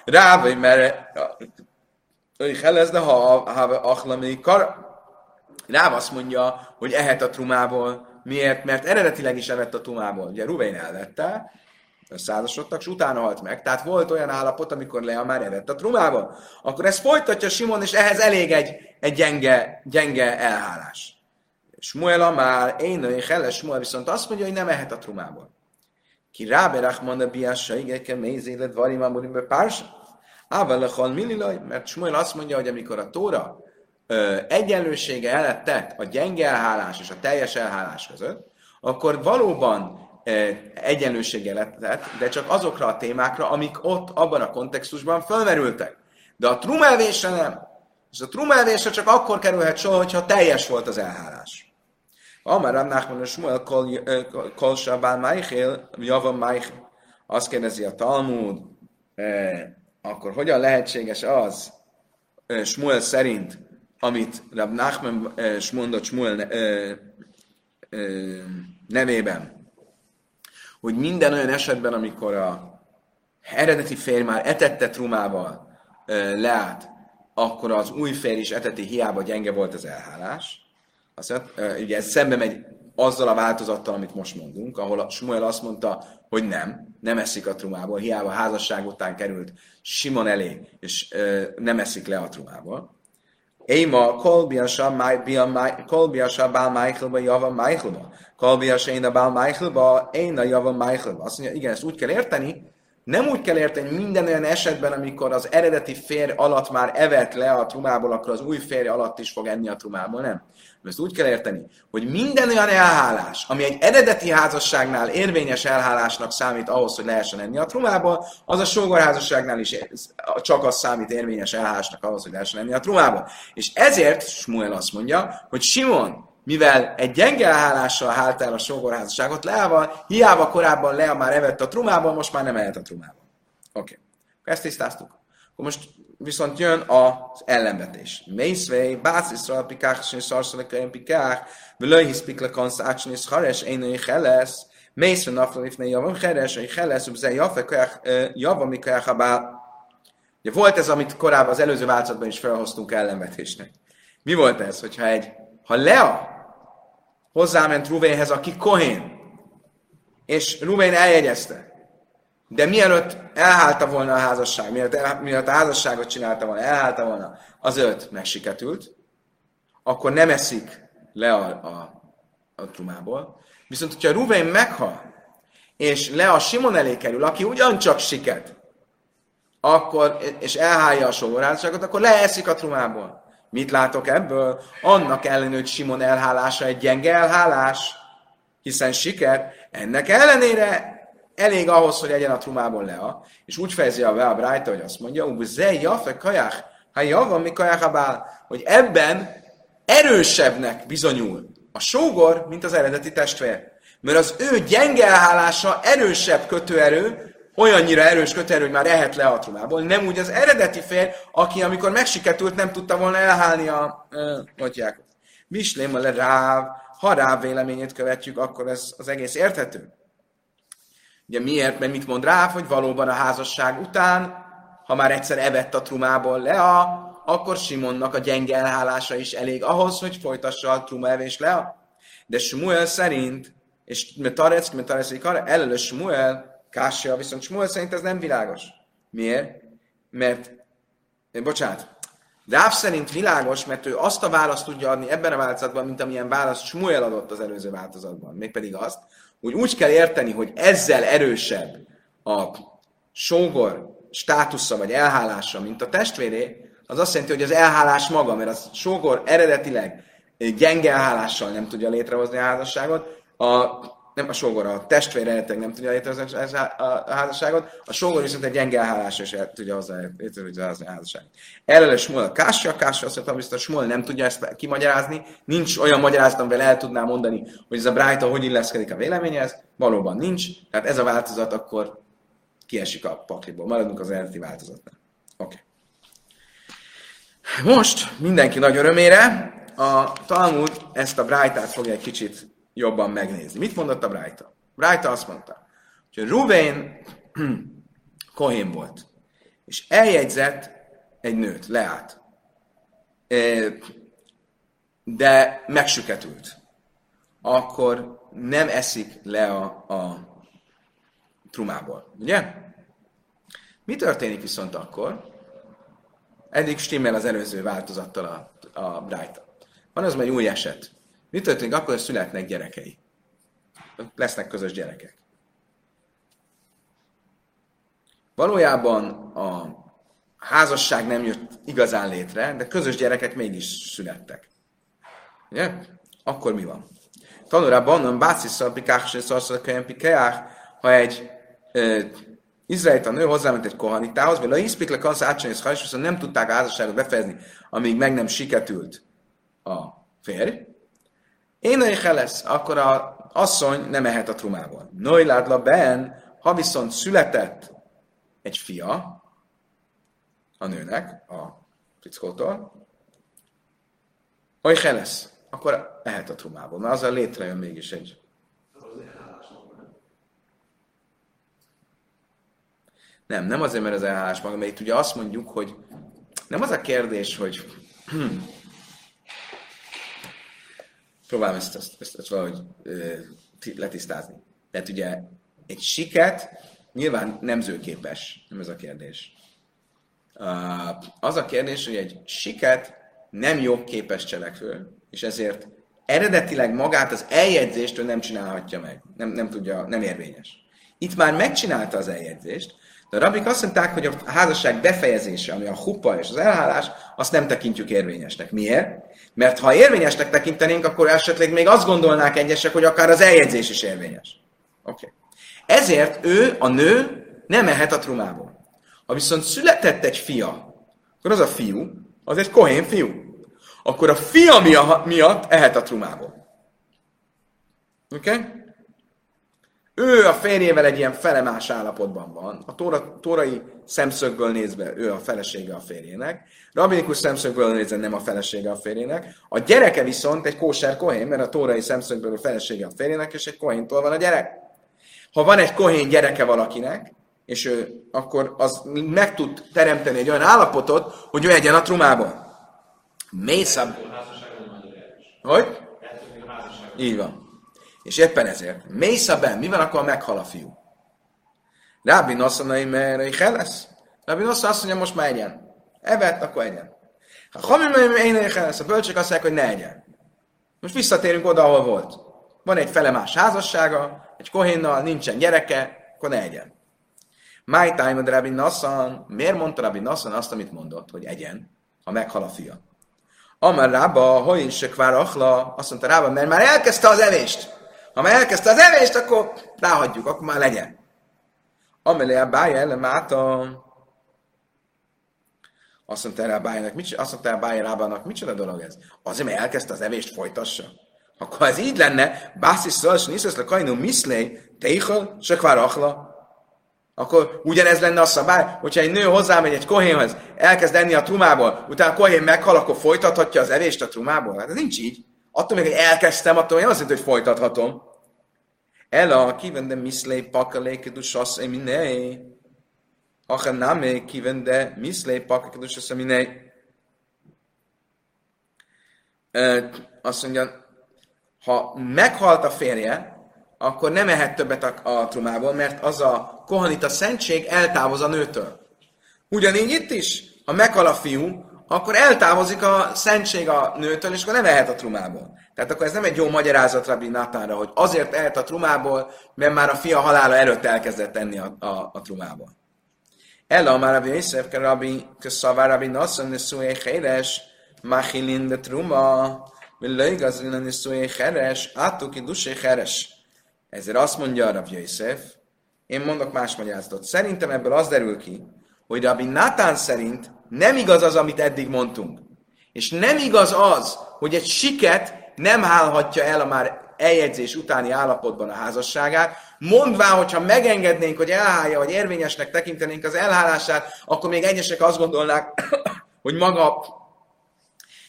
rá vagy mert hogy helezne, ha a achlami kar, rá azt mondja, hogy ehet a trumából. Miért? Mert eredetileg is evett a trumából. Ugye Ruvain elvette, összeházasodtak, és utána halt meg. Tehát volt olyan állapot, amikor Lea már evett a trumából. Akkor ezt folytatja Simon, és ehhez elég egy, egy gyenge, gyenge elhálás. Smuel már, én női Helle Smuel viszont azt mondja, hogy nem ehet a trumából. Ki ráberach manda biássa, igeke mézélet varim amurim pársa. Ával lechal millilaj, mert Smuel azt mondja, hogy amikor a Tóra ö, egyenlősége elett tett a gyenge elhálás és a teljes elhálás között, akkor valóban egyenlősége lett, de csak azokra a témákra, amik ott, abban a kontextusban felmerültek. De a trumelvése nem. És a trumelvése csak akkor kerülhet sor, hogyha teljes volt az elhálás. Amar Rab Nachman Shmuel kol Shabal Maichel, Java Maichel. Azt kérdezi a Talmud, eh, akkor hogyan lehetséges az eh, Shmuel szerint, amit Rab Nachman eh, mondott Shmuel eh, eh, nevében, hogy minden olyan esetben, amikor a eredeti férj már etette trumával eh, akkor az új férj is eteti, hiába gyenge volt az elhálás. Azt mondja, ugye ez szembe megy azzal a változattal, amit most mondunk, ahol a Smuel azt mondta, hogy nem, nem eszik a trumából, hiába házasság után került Simon elé, és ö, nem eszik le a trumából. Éma, kolbiasa, kolbiasa, bál Michaelba, java Michaelba. Kolbiasa, én a bál Michaelba, én a java Michaelba. Azt mondja, igen, ezt úgy kell érteni, nem úgy kell érteni, minden olyan esetben, amikor az eredeti férj alatt már evett le a trumából, akkor az új férj alatt is fog enni a trumából, nem. Ezt úgy kell érteni, hogy minden olyan elhálás, ami egy eredeti házasságnál érvényes elhálásnak számít ahhoz, hogy lehessen enni a trumából, az a sógorházasságnál is csak az számít érvényes elhálásnak ahhoz, hogy lehessen enni a trumából. És ezért Smuel azt mondja, hogy Simon, mivel egy gyenge elhálással hált el a sógorházasságot Leával, hiába korábban Lea már evett a trumából, most már nem ehet a trumából. Oké. Okay. Ezt tisztáztuk. Akkor most viszont jön az ellenvetés. Mészvei, bász Iszrael pikák, és szarszolek pikák, völöj hiszpik le kansz ácsni, és hares, én egy helesz, mészve nafla lifne javam heres, egy helesz, ubzej javam mikajach habál. Ugye volt ez, amit korábban az előző változatban is felhoztunk ellenvetésnek. Mi volt ez, hogyha egy, ha Lea hozzáment Ruvénhez, aki Kohén, és Ruvén eljegyezte, de mielőtt elhálta volna a házasság, mielőtt, el, mielőtt a házasságot csinálta volna, elhálta volna, az öt megsiketült, akkor nem eszik le a, a, a trumából. Viszont, hogyha Ruven meghal, és le a Simon elé kerül, aki ugyancsak siket, akkor, és elhálja a sógorházasságot, akkor leeszik a trumából. Mit látok ebből? Annak ellenőr, hogy Simon elhálása egy gyenge elhálás, hiszen siker, ennek ellenére elég ahhoz, hogy legyen a trumából lea, és úgy fejezi a Vea Brájta, hogy azt mondja, hogy ze jafe kajach, ha java mi kajach hogy ebben erősebbnek bizonyul a sógor, mint az eredeti testvér. Mert az ő gyenge elhálása erősebb kötőerő, olyannyira erős kötőerő, hogy már ehet le a trumából, nem úgy az eredeti fér, aki amikor megsiketült, nem tudta volna elhálni a motyákot. Mislém a ráv, ha ráv véleményét követjük, akkor ez az egész érthető. Ugye miért? Mert mit mond rá, hogy valóban a házasság után, ha már egyszer evett a trumából Lea, akkor Simonnak a gyenge elhálása is elég ahhoz, hogy folytassa a truma evés Lea. De Smuel szerint, és Metarec, Metarec, elő Smuel, Kássia, viszont Smuel szerint ez nem világos. Miért? Mert, eh, bocsánat, Ráv szerint világos, mert ő azt a választ tudja adni ebben a változatban, mint amilyen választ Smuel adott az előző változatban. Mégpedig azt, úgy úgy kell érteni, hogy ezzel erősebb a sógor státusza vagy elhálása, mint a testvéré, az azt jelenti, hogy az elhálás maga, mert a sógor eredetileg gyenge elhálással nem tudja létrehozni a házasságot, a nem a sógor, a testvér eredetileg nem tudja létrehozni a házasságot, a sógor viszont egy gyenge elhálás és tudja hozzá létrehozni a házasságot. Erről a Smol a Kássia, Kássia azt mondta, a Smol nem tudja ezt kimagyarázni, nincs olyan magyarázat, amivel el tudná mondani, hogy ez a Brájta hogy illeszkedik a véleményhez, valóban nincs, tehát ez a változat akkor kiesik a pakliból. Maradunk az eredeti változatnál. Oké. Okay. Most mindenki nagy örömére a Talmud ezt a Brájtát fogja egy kicsit jobban megnézni. Mit mondott a Brájta? Brájta azt mondta, hogy Ruvén Kohén volt, és eljegyzett egy nőt, Leát, de megsüketült, akkor nem eszik le a, a trumából, ugye? Mi történik viszont akkor? Eddig stimmel az előző változattal a, a Brájta. Van az egy új eset. Mi történik akkor, hogy születnek gyerekei? Lesznek közös gyerekek. Valójában a házasság nem jött igazán létre, de közös gyerekek mégis születtek. Ugye? Akkor mi van? Tanulában nem bácisszal pikás és ha egy ö, izraelita nő hozzáment egy kohanitához, vagy a iszpikle kansz átcsinálni, és viszont nem tudták a házasságot befejezni, amíg meg nem siketült a férj, én lesz, akkor a asszony nem ehet a trumából. Nojládla ben, ha viszont született egy fia a nőnek, a fickótól, hogy lesz, akkor ehet a trumából. Mert azzal létrejön mégis egy Nem, nem azért, mert az elhálás maga, mert itt ugye azt mondjuk, hogy nem az a kérdés, hogy próbálom ezt, ezt, ezt, ezt valahogy ö, letisztázni. Tehát ugye egy siket nyilván nemzőképes, nem ez a kérdés. Az a kérdés, hogy egy siket nem jogképes cselekvő, és ezért eredetileg magát az eljegyzést ő nem csinálhatja meg. Nem, nem tudja, nem érvényes. Itt már megcsinálta az eljegyzést, De a rabik azt mondták, hogy a házasság befejezése, ami a huppa és az elhálás, azt nem tekintjük érvényesnek. Miért? Mert ha érvényesnek tekintenénk, akkor esetleg még azt gondolnák egyesek, hogy akár az eljegyzés is érvényes. Oké. Okay. Ezért ő, a nő nem mehet a trumából. Ha viszont született egy fia, akkor az a fiú, az egy kohén fiú. Akkor a fia miatt ehet a trumából. Oké? Okay? Ő a férjével egy ilyen felemás állapotban van. A tóra, tórai szemszögből nézve ő a felesége a férjének. Rabinikus szemszögből nézve nem a felesége a férjének. A gyereke viszont egy kóser kohén, mert a tórai szemszögből a felesége a férjének, és egy kohéntól van a gyerek. Ha van egy kohén gyereke valakinek, és ő akkor az meg tud teremteni egy olyan állapotot, hogy ő egyen a trumából. Mészab. Hogy? Így van. És éppen ezért, Mészaben, mi van, akkor meghal a fiú? Rábi Nosszanai, mert lesz. Rábi Nosszan azt mondja, most már egyen. Evett, akkor egyen. Ha Hamim én lesz, a bölcsök azt mondják, hogy ne egyen. Most visszatérünk oda, ahol volt. Van egy felemás házassága, egy kohénnal, nincsen gyereke, akkor ne egyen. My time Rabbi Nassan, miért mondta Rabbi Nassan azt, amit mondott, hogy egyen, ha meghal a fia? Amar Rába, hogy se kvár achla, azt mondta Rába, mert már elkezdte az evést. Ha már elkezdte az evést, akkor ráhagyjuk, akkor már legyen. Amelé a bája ellen máta, azt mondta erre a bájának, mit, azt mondta a bája rábának, micsoda dolog ez? Azért, mert elkezdte az evést, folytassa. Akkor ez így lenne, bászi szals, niszesz le kajnú miszlé, teichel, se achla, akkor ugyanez lenne a szabály, hogyha egy nő hozzámegy egy kohénhoz, elkezd enni a trumából, utána a kohén meghal, akkor folytathatja az evést a trumából? Hát ez nincs így. Attól még, hogy elkezdtem, attól még azt jelenti, hogy folytathatom. Ela, kiven de miszlé pakalé kedus az eminé. Acha name, kiven de miszlé pakalé kedus eminé. Azt mondja, ha meghalt a férje, akkor nem ehet többet a, a trumából, mert az a kohanita szentség eltávoz a nőtől. Ugyanígy itt is, ha meghal a fiú, akkor eltávozik a szentség a nőtől, és akkor nem ehet a trumából. Tehát akkor ez nem egy jó magyarázat Rabbi Natánra, hogy azért ehet a trumából, mert már a fia halála előtt elkezdett tenni a, a, a trumából. Ella már Rabbi Yosef, Rabbi Köszavá, Rabbi Nassan, Neszué Héres, Machilin de Truma, Villőigazlin a Neszué Heres, Átuki Dusé Heres. Ezért azt mondja Rabbi Yosef, én mondok más magyarázatot. Szerintem ebből az derül ki, hogy Rabbi Natán szerint nem igaz az, amit eddig mondtunk. És nem igaz az, hogy egy siket nem hálhatja el a már eljegyzés utáni állapotban a házasságát, mondván, hogyha megengednénk, hogy elhálja, vagy érvényesnek tekintenénk az elhálását, akkor még egyesek azt gondolnák, hogy maga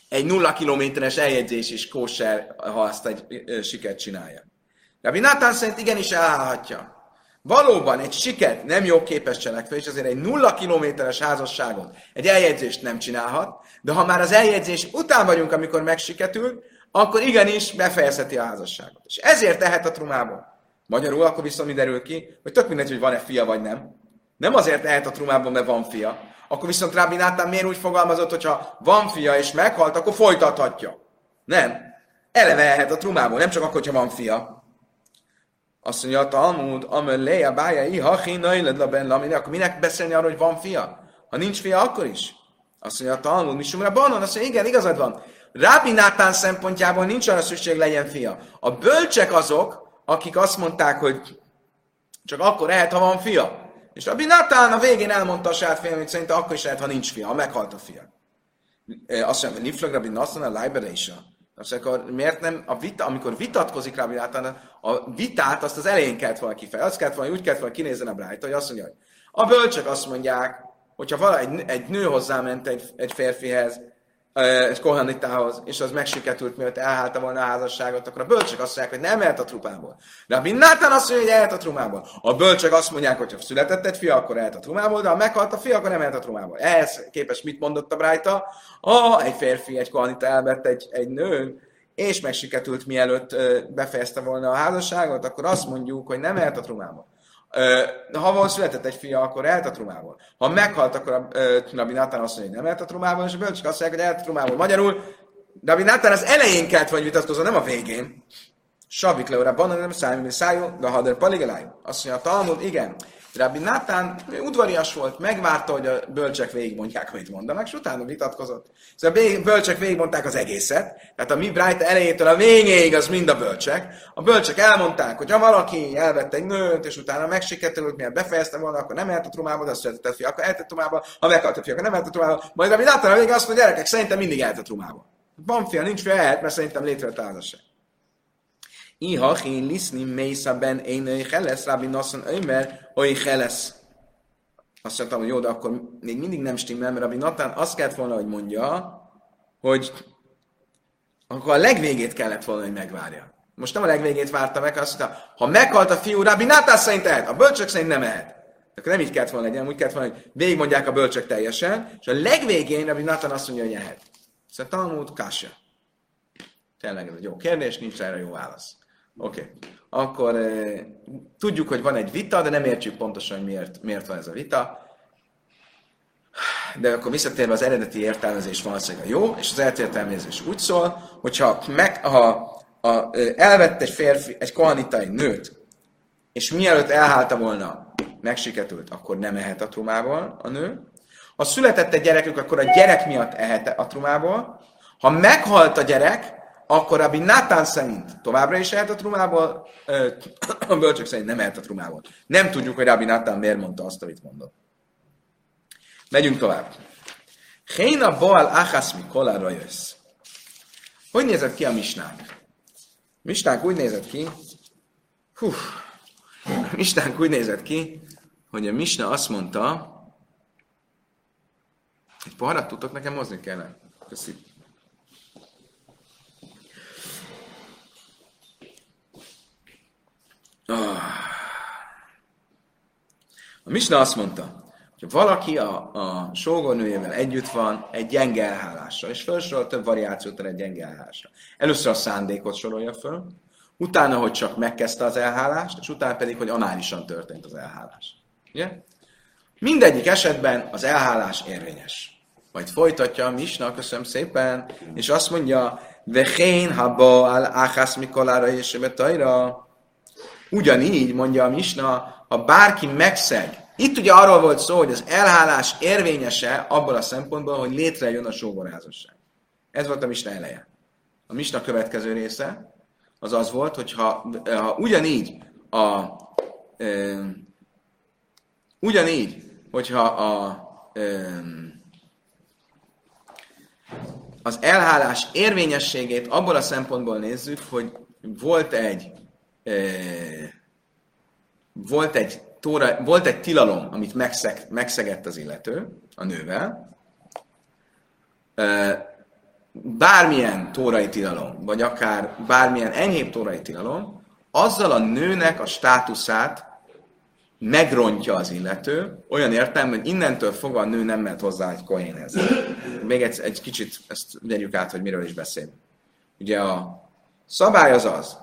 egy nulla kilométeres eljegyzés is kóser, ha azt egy siket csinálja. Rabbi Nathan szerint igenis elhálhatja. Valóban egy siket nem jó cselekvő, és azért egy nulla kilométeres házasságot, egy eljegyzést nem csinálhat, de ha már az eljegyzés után vagyunk, amikor megsiketül, akkor igenis befejezheti a házasságot. És ezért tehet a trumából. Magyarul akkor viszont mi derül ki, hogy tök mindegy, hogy van-e fia vagy nem. Nem azért tehet a trumából, mert van fia. Akkor viszont Rábi Nátán miért úgy fogalmazott, hogy ha van fia és meghalt, akkor folytathatja. Nem. Eleve ehet a trumából, nem csak akkor, hogyha van fia. Azt mondja Talmud, amellé a bája iha hínai ben akkor minek beszélni arról, hogy van fia? Ha nincs fia, akkor is. Azt mondja Talmud, mi sumra banon, azt mondja, igen, igazad van. Rábi Nátán szempontjából nincs arra szükség, legyen fia. A bölcsek azok, akik azt mondták, hogy csak akkor lehet, ha van fia. És Rabbi Nátán a végén elmondta a saját hogy szerint akkor is lehet, ha nincs fia, ha meghalt a fia. Azt mondja, Niflag Rabbi Nátán a Lájbere Azt akkor miért nem, a vita, amikor vitatkozik Rabbi Nátán, a vitát azt az elején kellett volna kifejezni. Azt kellett volna, úgy kellett volna kinézni a Brájta, hogy azt mondja, hogy a bölcsek azt mondják, hogyha valahogy egy, egy nő hozzáment egy, egy férfihez, egy kohanitához, és az megsiketült, mielőtt elhálta volna a házasságot, akkor a bölcsek azt mondják, hogy nem ehet a trupából. De a Nátán azt mondja, hogy ehet a trumából. A bölcsek azt mondják, hogy ha született egy fia, akkor ehet a trumából, de ha meghalt a fia, akkor nem ehet a trumából. Ehhez képest mit mondott a Brájta? Ha egy férfi, egy kohanita elvett egy, egy nő, és megsiketült, mielőtt befejezte volna a házasságot, akkor azt mondjuk, hogy nem ehet a trumából ha van született egy fia, akkor elhet a trumából. Ha meghalt, akkor a Rabbi Nátán azt mondja, hogy nem elhet a trumából, és a bölcsök azt mondják, hogy elhet a trumából. Magyarul Rabbi Nátán az elején kellett vagy vitatkozó, nem a végén. Savik leóra banan, nem szállj, mint szájú, de ha der paligelájú. Azt mondja a Talmud, igen, Rabbi Nátán udvarias volt, megvárta, hogy a bölcsek végigmondják, amit mondanak, és utána vitatkozott. Szóval a bölcsek végigmondták az egészet, tehát a mi Bright elejétől a végéig az mind a bölcsek. A bölcsek elmondták, hogy ha valaki elvette egy nőt, és utána megsikerült, miért befejezte volna, akkor nem eltett rumába, de azt született fia, akkor eltett rumába, ha meghalt a fia, akkor nem eltett rumába. Majd Rabbi Nátán a végig azt mondja, gyerekek, szerintem mindig eltett rumába. Van fia, nincs fia, elhet, mert szerintem létrejött házasság. Iha hin liszni mésza ben én helesz, Rabbi Nassan ömer, hogy helesz. Azt mondtam, hogy jó, de akkor még mindig nem stimmel, mert Rabbi Natán azt kellett volna, hogy mondja, hogy akkor a legvégét kellett volna, hogy megvárja. Most nem a legvégét várta meg, azt mondta, ha meghalt a fiú, Rabbi Natán szerint ehet, a bölcsök szerint nem ehet. Akkor nem így kellett volna legyen, úgy kellett volna, hogy végigmondják a bölcsök teljesen, és a legvégén Rabbi Natán azt mondja, hogy ehet. Szóval Talmud Kásja. Tényleg ez egy jó kérdés, nincs erre jó válasz. Oké. Okay. Akkor eh, tudjuk, hogy van egy vita, de nem értjük pontosan, hogy miért, miért van ez a vita. De akkor visszatérve az eredeti értelmezés valószínűleg a jó, és az eredeti értelmezés úgy szól, hogyha meg, ha a, elvett egy férfi, egy kohanitai nőt, és mielőtt elhálta volna, megsiketült, akkor nem ehet a trumából a nő. Ha született egy gyerekük, akkor a gyerek miatt ehet a trumából. Ha meghalt a gyerek, akkor Rabbi Nátán szerint továbbra is ehet a trumából, a bölcsök szerint nem ehet a trumából. Nem tudjuk, hogy Rabbi Nátán miért mondta azt, amit mondott. Megyünk tovább. Héna boal achaszmi kolára jössz. Hogy nézett ki a misnánk? Misnánk úgy nézett ki, hú, misnánk úgy nézett ki, hogy a misna azt mondta, egy poharat tudtok nekem hozni kellene. Köszönöm. A Misna azt mondta, hogy valaki a, a sógornőjével együtt van egy gyenge elhálásra, és felsorol több variációt egy gyenge elhálásra. Először a szándékot sorolja föl, utána, hogy csak megkezdte az elhálást, és utána pedig, hogy análisan történt az elhálás. Ugye? Mindegyik esetben az elhálás érvényes. Majd folytatja a Misna, köszönöm szépen, és azt mondja, Vehén haba al áhász mikolára és tajra, Ugyanígy, mondja a Misna, ha bárki megszeg, itt ugye arról volt szó, hogy az elhálás érvényese abból a szempontból, hogy létrejön a sógorházasság. Ez volt a Misna eleje. A Misna következő része az az volt, hogy ha, ha ugyanígy a e, ugyanígy, hogyha a e, az elhálás érvényességét abból a szempontból nézzük, hogy volt egy volt egy, tóra, volt egy tilalom, amit megszeg, megszegett az illető a nővel, bármilyen tórai tilalom, vagy akár bármilyen enyhébb tórai tilalom, azzal a nőnek a státuszát megrontja az illető, olyan értelme, hogy innentől fogva a nő nem mehet hozzá egy kohénhez. Még egy, egy kicsit ezt vegyük át, hogy miről is beszél. Ugye a szabály az az,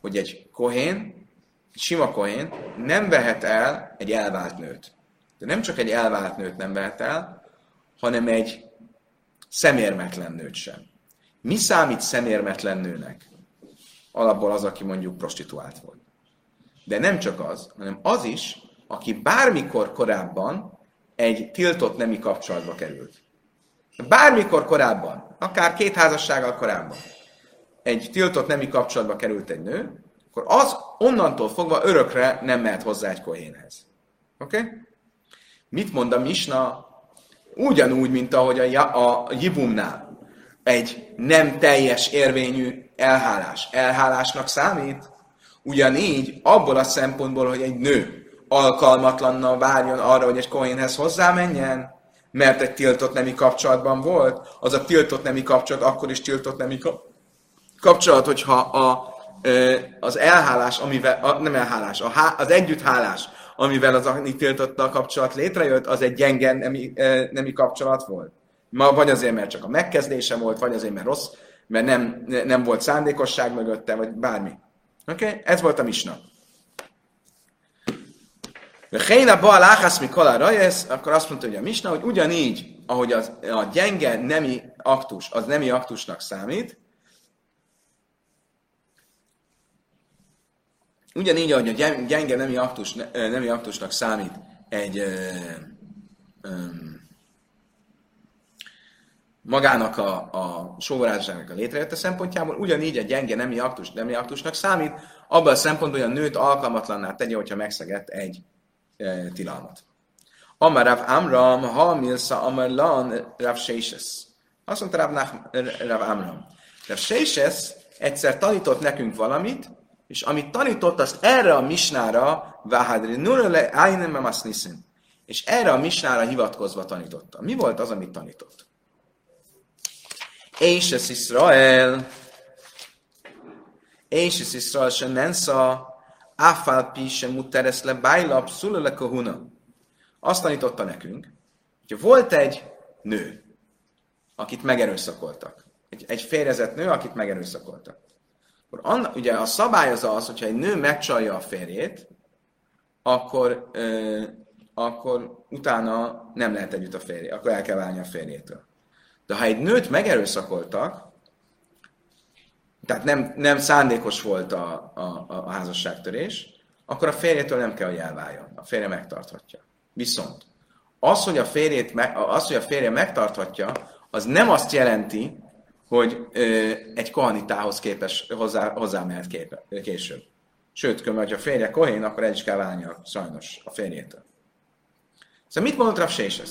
hogy egy kohén, sima kohén nem vehet el egy elvált nőt. De nem csak egy elvált nőt nem vehet el, hanem egy szemérmetlen nőt sem. Mi számít szemérmetlen nőnek? Alapból az, aki mondjuk prostituált volt. De nem csak az, hanem az is, aki bármikor korábban egy tiltott nemi kapcsolatba került. Bármikor korábban, akár két házassággal korábban egy tiltott nemi kapcsolatba került egy nő, akkor az onnantól fogva örökre nem mehet hozzá egy kohénhez. Oké? Okay? Mit mond a Misna? Ugyanúgy, mint ahogy a, a Jibumnál egy nem teljes érvényű elhálás elhálásnak számít, ugyanígy abból a szempontból, hogy egy nő alkalmatlanna várjon arra, hogy egy kohénhez hozzámenjen, mert egy tiltott nemi kapcsolatban volt, az a tiltott nemi kapcsolat akkor is tiltott nemi kapcsolat, hogyha a az elhálás, amivel, a, nem elhálás, a há, az együtthálás, amivel az tiltotta a kapcsolat létrejött, az egy gyenge nemi, nemi kapcsolat volt. Ma vagy azért, mert csak a megkezdése volt, vagy azért, mert rossz, mert nem, nem volt szándékosság mögötte, vagy bármi. Oké? Okay? Ez volt a misna. Héna Baal Áhász Mikola Rajesz, akkor azt mondta, hogy a misna, hogy ugyanígy, ahogy az, a gyenge nemi aktus, az nemi aktusnak számít, ugyanígy, ahogy a gyeng- gyenge nemi, aktus, nemi aktusnak számít egy ö, magának a, a sógorázásnak a létrejötte szempontjából, ugyanígy a gyenge nemi aktus nemi aktusnak számít, abban a szempontból, hogy a nőt alkalmatlanná tegye, hogyha megszegett egy e, tilalmat. Amar Rav Amram, ha milsa Amar Lan, Rav Seises. Azt mondta Rav, Rav Amram. Rav Seises egyszer tanított nekünk valamit, és amit tanított, azt erre a misnára, Vahadri Nurele Ainem Masnisin. És erre a misnára hivatkozva tanította. Mi volt az, amit tanított? És ez Israel, és ez Israel se nensza, áfál pi se muteres le bájlap, szulele kohuna. Azt tanította nekünk, hogy volt egy nő, akit megerőszakoltak. Egy, egy férjezett nő, akit megerőszakoltak. Akkor anna, ugye a szabály az az, hogyha egy nő megcsalja a férjét, akkor, ö, akkor utána nem lehet együtt a férje, akkor el kell válni a férjétől. De ha egy nőt megerőszakoltak, tehát nem, nem szándékos volt a, a, a házasságtörés, akkor a férjétől nem kell, hogy elváljon. A férje megtarthatja. Viszont az, hogy a, férjét, az, hogy a férje megtarthatja, az nem azt jelenti, hogy ö, egy kohanitához képes hozzá, hozzá mehet képe, később. Sőt, ha a férje kohén, akkor el is kell válnia sajnos a férjétől. Szóval mit mondott Rav Séses?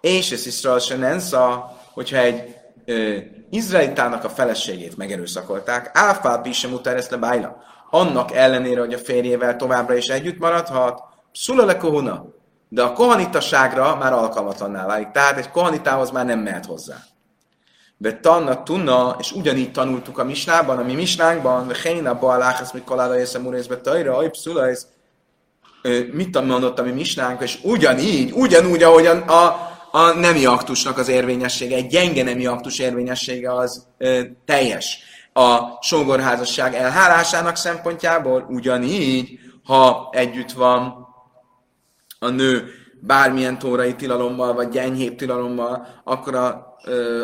És ez Israel se nensza, hogyha egy ö, izraelitának a feleségét megerőszakolták, áfál pisem után ezt lebájla. Annak ellenére, hogy a férjével továbbra is együtt maradhat, szulele kohuna, de a kohanitaságra már alkalmatlanná válik. Tehát egy kohanitához már nem mehet hozzá. De tanna tunna, és ugyanígy tanultuk a misnában, ami misnánkban, de heina baláhász, mikor alára jösszem urészbe tajra, ajp szulajsz, mit mondott a mi misnánk, és ugyanígy, ugyanúgy, ahogy a, a, a nemi aktusnak az érvényessége, egy gyenge nemi aktus érvényessége az ö, teljes. A sógorházasság elhálásának szempontjából ugyanígy, ha együtt van a nő bármilyen tórai tilalommal, vagy enyhébb tilalommal, akkor a,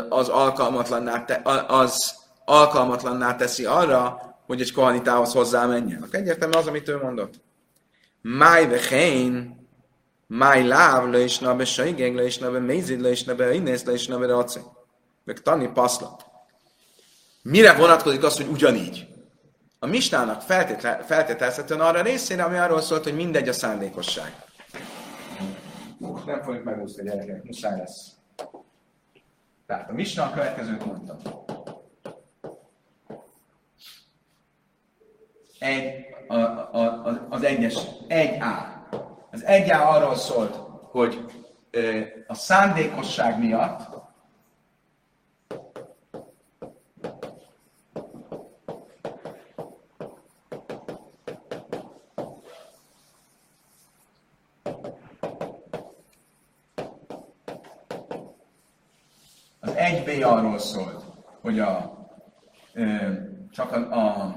az, alkalmatlanná te, az alkalmatlanná teszi arra, hogy egy kohanitához hozzá menjen. Egyértelmű az, amit ő mondott. Máj vechén, máj láv, le is nabe saigeg, le is nabe mézid, le is nabe inész, le is nabe raci. Meg tanni paszlat. Mire vonatkozik az, hogy ugyanígy? A mistának feltételezhetően arra részére, ami arról szólt, hogy mindegy a szándékosság. Nem fogjuk megúszni, gyerekek, muszáj lesz. Tehát a misna a következőt mondta. Egy, a, a, a, az egyes, egy A. Az egy A arról szólt, hogy a szándékosság miatt Az 1B arról szólt, hogy a, ö, csak a, a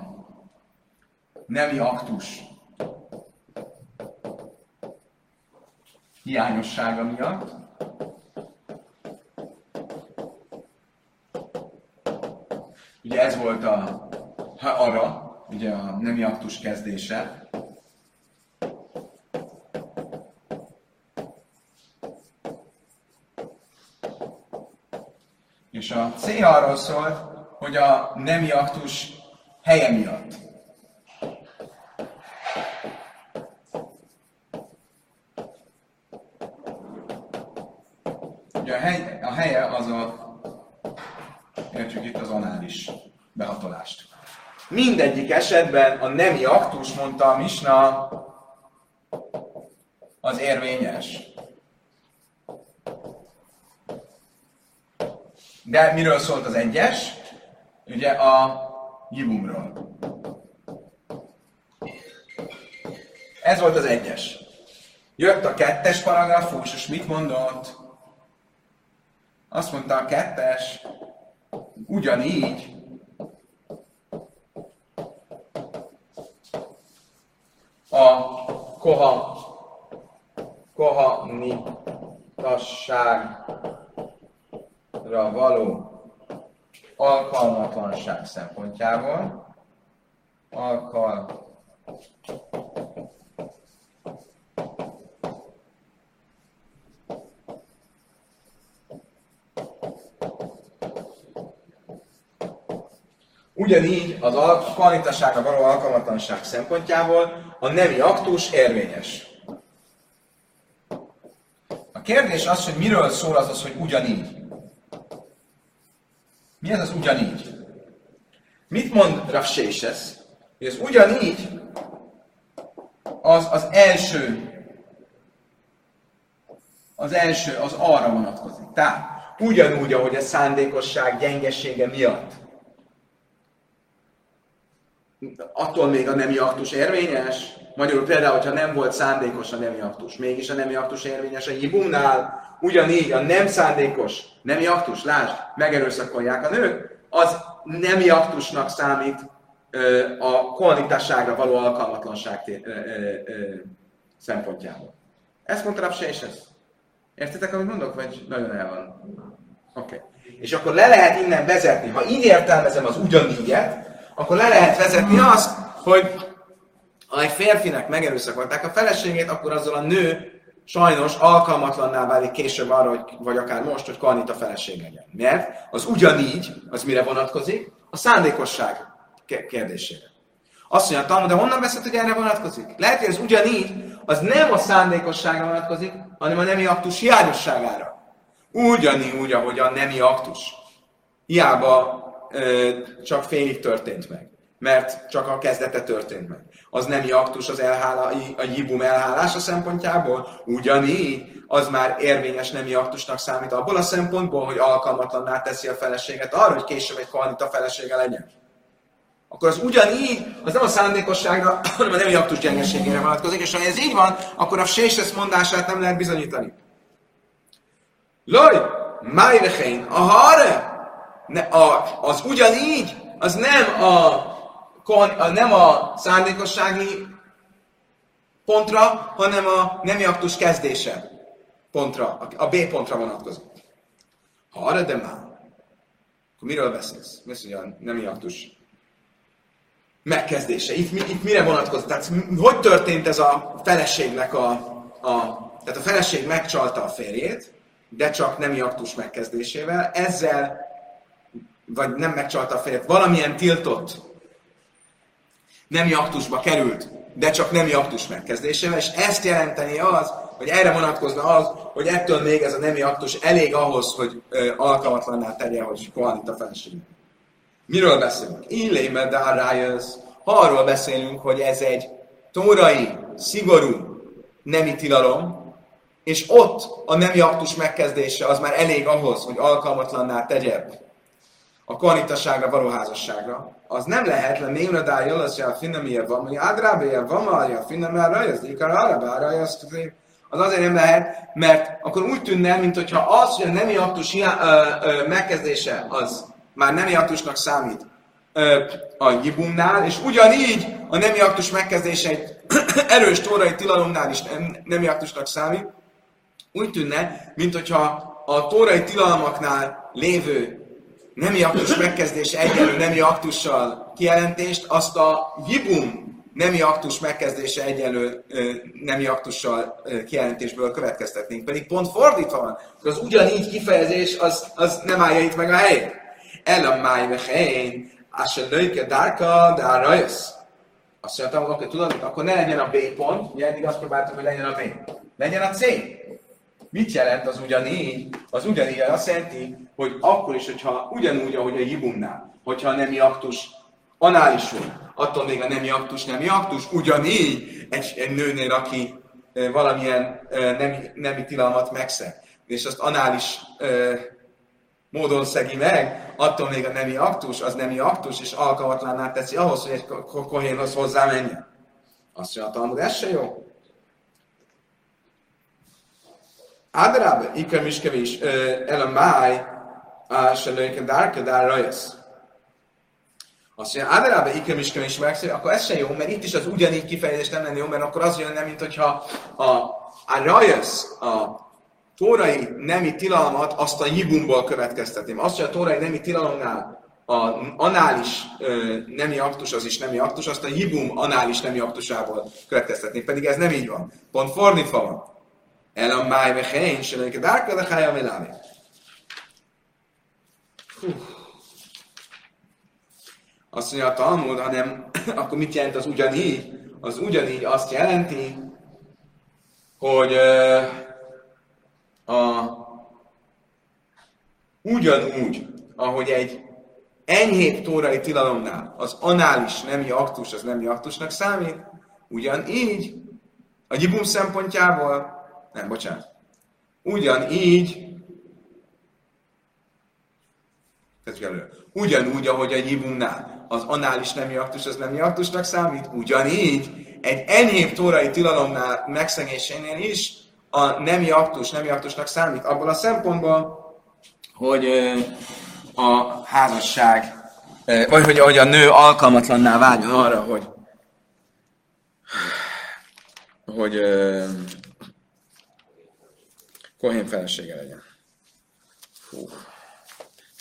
nemi aktus hiányossága miatt, ugye ez volt a ha ara, ugye a nemi aktus kezdése, És a C arról szólt, hogy a nemi aktus helye miatt. Ugye a, hely, a helye az a, értsük itt az anális behatolást. Mindegyik esetben a nemi aktus, mondta a Misna, az érvényes. De miről szólt az egyes? Ugye a jibumról. Ez volt az egyes. Jött a kettes paragrafus, és mit mondott? Azt mondta a kettes, ugyanígy, a koha, koha való alkalmatlanság szempontjából, alkalmatlanság Ugyanígy az al- kvalitasságra való alkalmatlanság szempontjából a nemi aktus érvényes. A kérdés az, hogy miről szól az az, hogy ugyanígy. Mi ez az ugyanígy? Mit mond Rav Sésesz? Hogy az ugyanígy az az első az első az arra vonatkozik. Tehát ugyanúgy, ahogy a szándékosság gyengesége miatt attól még a nemi aktus érvényes, magyarul például, hogyha nem volt szándékos a nemi aktus, mégis a nemi aktus érvényes a hibumnál, ugyanígy a nem szándékos nemi aktus, lásd, megerőszakolják a nők, az nemi aktusnak számít a kvalitásságra való alkalmatlanság té- szempontjából. Ezt mondta Rav Sésesz. Értitek, amit mondok, vagy nagyon el van? Oké. Okay. És akkor le lehet innen vezetni, ha így értelmezem az ugyanígyet, akkor le lehet vezetni azt, hogy ha egy férfinek megerőszakolták a feleségét, akkor azzal a nő sajnos alkalmatlanná válik később arra, hogy, vagy akár most, hogy Karnita feleség legyen. Mert az ugyanígy, az mire vonatkozik? A szándékosság kérdésére. Azt mondja, Talmud, de honnan beszélt, hogy erre vonatkozik? Lehet, hogy ez ugyanígy, az nem a szándékosságra vonatkozik, hanem a nemi aktus hiányosságára. Ugyanígy, ahogy a nemi aktus. Hiába ö, csak félig történt meg, mert csak a kezdete történt meg. Az nemi aktus az elhála, a jibum elhálása szempontjából, ugyanígy az már érvényes nemi aktusnak számít abból a szempontból, hogy alkalmatlanná teszi a feleséget arra, hogy később egy a felesége legyen. Akkor az ugyanígy, az nem a szándékosságra, hanem a nemi aktus gyengeségére vonatkozik, és ha ez így van, akkor a séses mondását nem lehet bizonyítani. Loj, májrechein, a hare, ne, a, az ugyanígy, az nem a, a, nem a szándékossági pontra, hanem a nemi aktus kezdése pontra, a B pontra vonatkozik. Ha arra de már, akkor miről beszélsz? Mi az, hogy a nemi aktus megkezdése? Itt, itt mire vonatkozik? Tehát hogy történt ez a feleségnek a, a tehát a feleség megcsalta a férjét, de csak nemi aktus megkezdésével, ezzel vagy nem megcsalta a férjét, valamilyen tiltott nemi aktusba került, de csak nemi aktus megkezdésével, és ezt jelenteni az, hogy erre vonatkozna az, hogy ettől még ez a nemi aktus elég ahhoz, hogy ö, alkalmatlanná tegye, hogy kohanít a feleség. Miről beszélünk? Illéme dárájöz. Ha arról beszélünk, hogy ez egy tórai, szigorú nemi tilalom, és ott a nemi aktus megkezdése az már elég ahhoz, hogy alkalmatlanná tegye a kohanitaságra való házasságra, az nem lehet le némra dájjal, az a finnemie van, hogy ádrábéje van, a finnemie rajaz, ikar arabára, az azért nem lehet, mert akkor úgy tűnne, mint hogyha az, hogy a nemi aktus megkezdése az már nemi aktusnak számít ö, a jibumnál, és ugyanígy a nemi aktus megkezdése egy erős tórai tilalomnál is nem, nemi aktusnak számít, úgy tűnne, mint hogyha a tórai tilalmaknál lévő nemi aktus megkezdése egyenlő nemi aktussal kijelentést, azt a jibum nemi aktus megkezdése egyenlő nemi aktussal kijelentésből következtetnénk. Pedig pont fordítva van. Az ugyanígy kifejezés az, az nem állja itt meg a helyét. El a májvehén, se lőke dárka, de rajössz. Azt mondtam, hogy tudod, akkor ne legyen a B pont, ugye eddig azt próbáltam, hogy legyen a B. Legyen a C. Mit jelent az ugyanígy? Az ugyanígy azt jelenti, hogy akkor is, hogyha ugyanúgy, ahogy a jibumnál, hogyha a nemi aktus análisul, attól még a nemi aktus nemi aktus, ugyanígy egy, egy nőnél, aki valamilyen nemi, nemi tilalmat megszeg, és azt anális módon szegi meg, attól még a nemi aktus, az nemi aktus, és alkalmatlanná teszi ahhoz, hogy egy kohénhoz hozzá menjen. Azt mondja a Talmud, se jó. Áderába, ikar miskevés, el a máj, se lőjön dárka, dár rajasz. Azt mondja, Áderába, ikar miskevés akkor ez se jó, mert itt is az ugyanígy kifejezés nem lenne jó, mert akkor az jönne, mint hogyha a, a rajasz, a tórai nemi tilalmat azt a jibumból következtetném. Azt, hogy a tórai nemi tilalomnál a anális ö, nemi aktus az is nemi aktus, azt a hibum anális nemi aktusából következtetni. Pedig ez nem így van. Pont fordítva van. El a máj vehén, se neked dárka, de hája melámi. Azt mondja a Talmud, hanem akkor mit jelent az ugyanígy? Az ugyanígy azt jelenti, hogy a, ugyanúgy, ahogy egy enyhébb tórai tilalomnál az anális nemi aktus az nemi aktusnak számít, ugyanígy a gyibum szempontjából, nem, bocsánat, ugyanígy, ugyanúgy, ahogy a gyibumnál az anális nemi aktus az nemi aktusnak számít, ugyanígy egy enyhébb tórai tilalomnál megszegésénél is a nemi aktus nemi aktusnak számít. Abból a szempontból, hogy a házasság, vagy hogy, hogy a nő alkalmatlanná váljon arra, hogy hogy Kohén felesége legyen. Fú.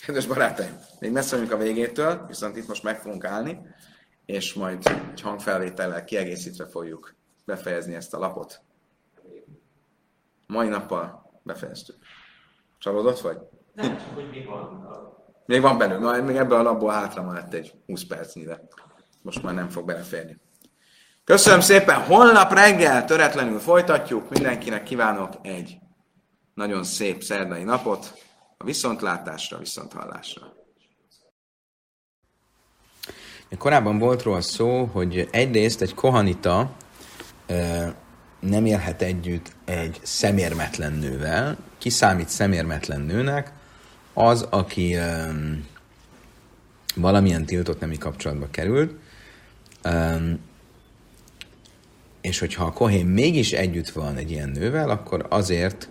Kedves barátaim, még messze vagyunk a végétől, viszont itt most meg fogunk állni, és majd egy hangfelvétellel kiegészítve fogjuk befejezni ezt a lapot. Mai nappal befejeztük. Csalódott vagy? Nem, csak hogy mi van. Még van belőle, még ebből a labból hátra maradt egy 20 percnyi, de most már nem fog beleférni. Köszönöm szépen, holnap reggel töretlenül folytatjuk, mindenkinek kívánok egy nagyon szép szerdai napot, a viszontlátásra, viszonthallásra. Korábban volt róla szó, hogy egyrészt egy kohanita nem élhet együtt egy szemérmetlen nővel. Ki számít szemérmetlen nőnek? Az, aki valamilyen tiltott nemi kapcsolatba került, és hogyha a kohén mégis együtt van egy ilyen nővel, akkor azért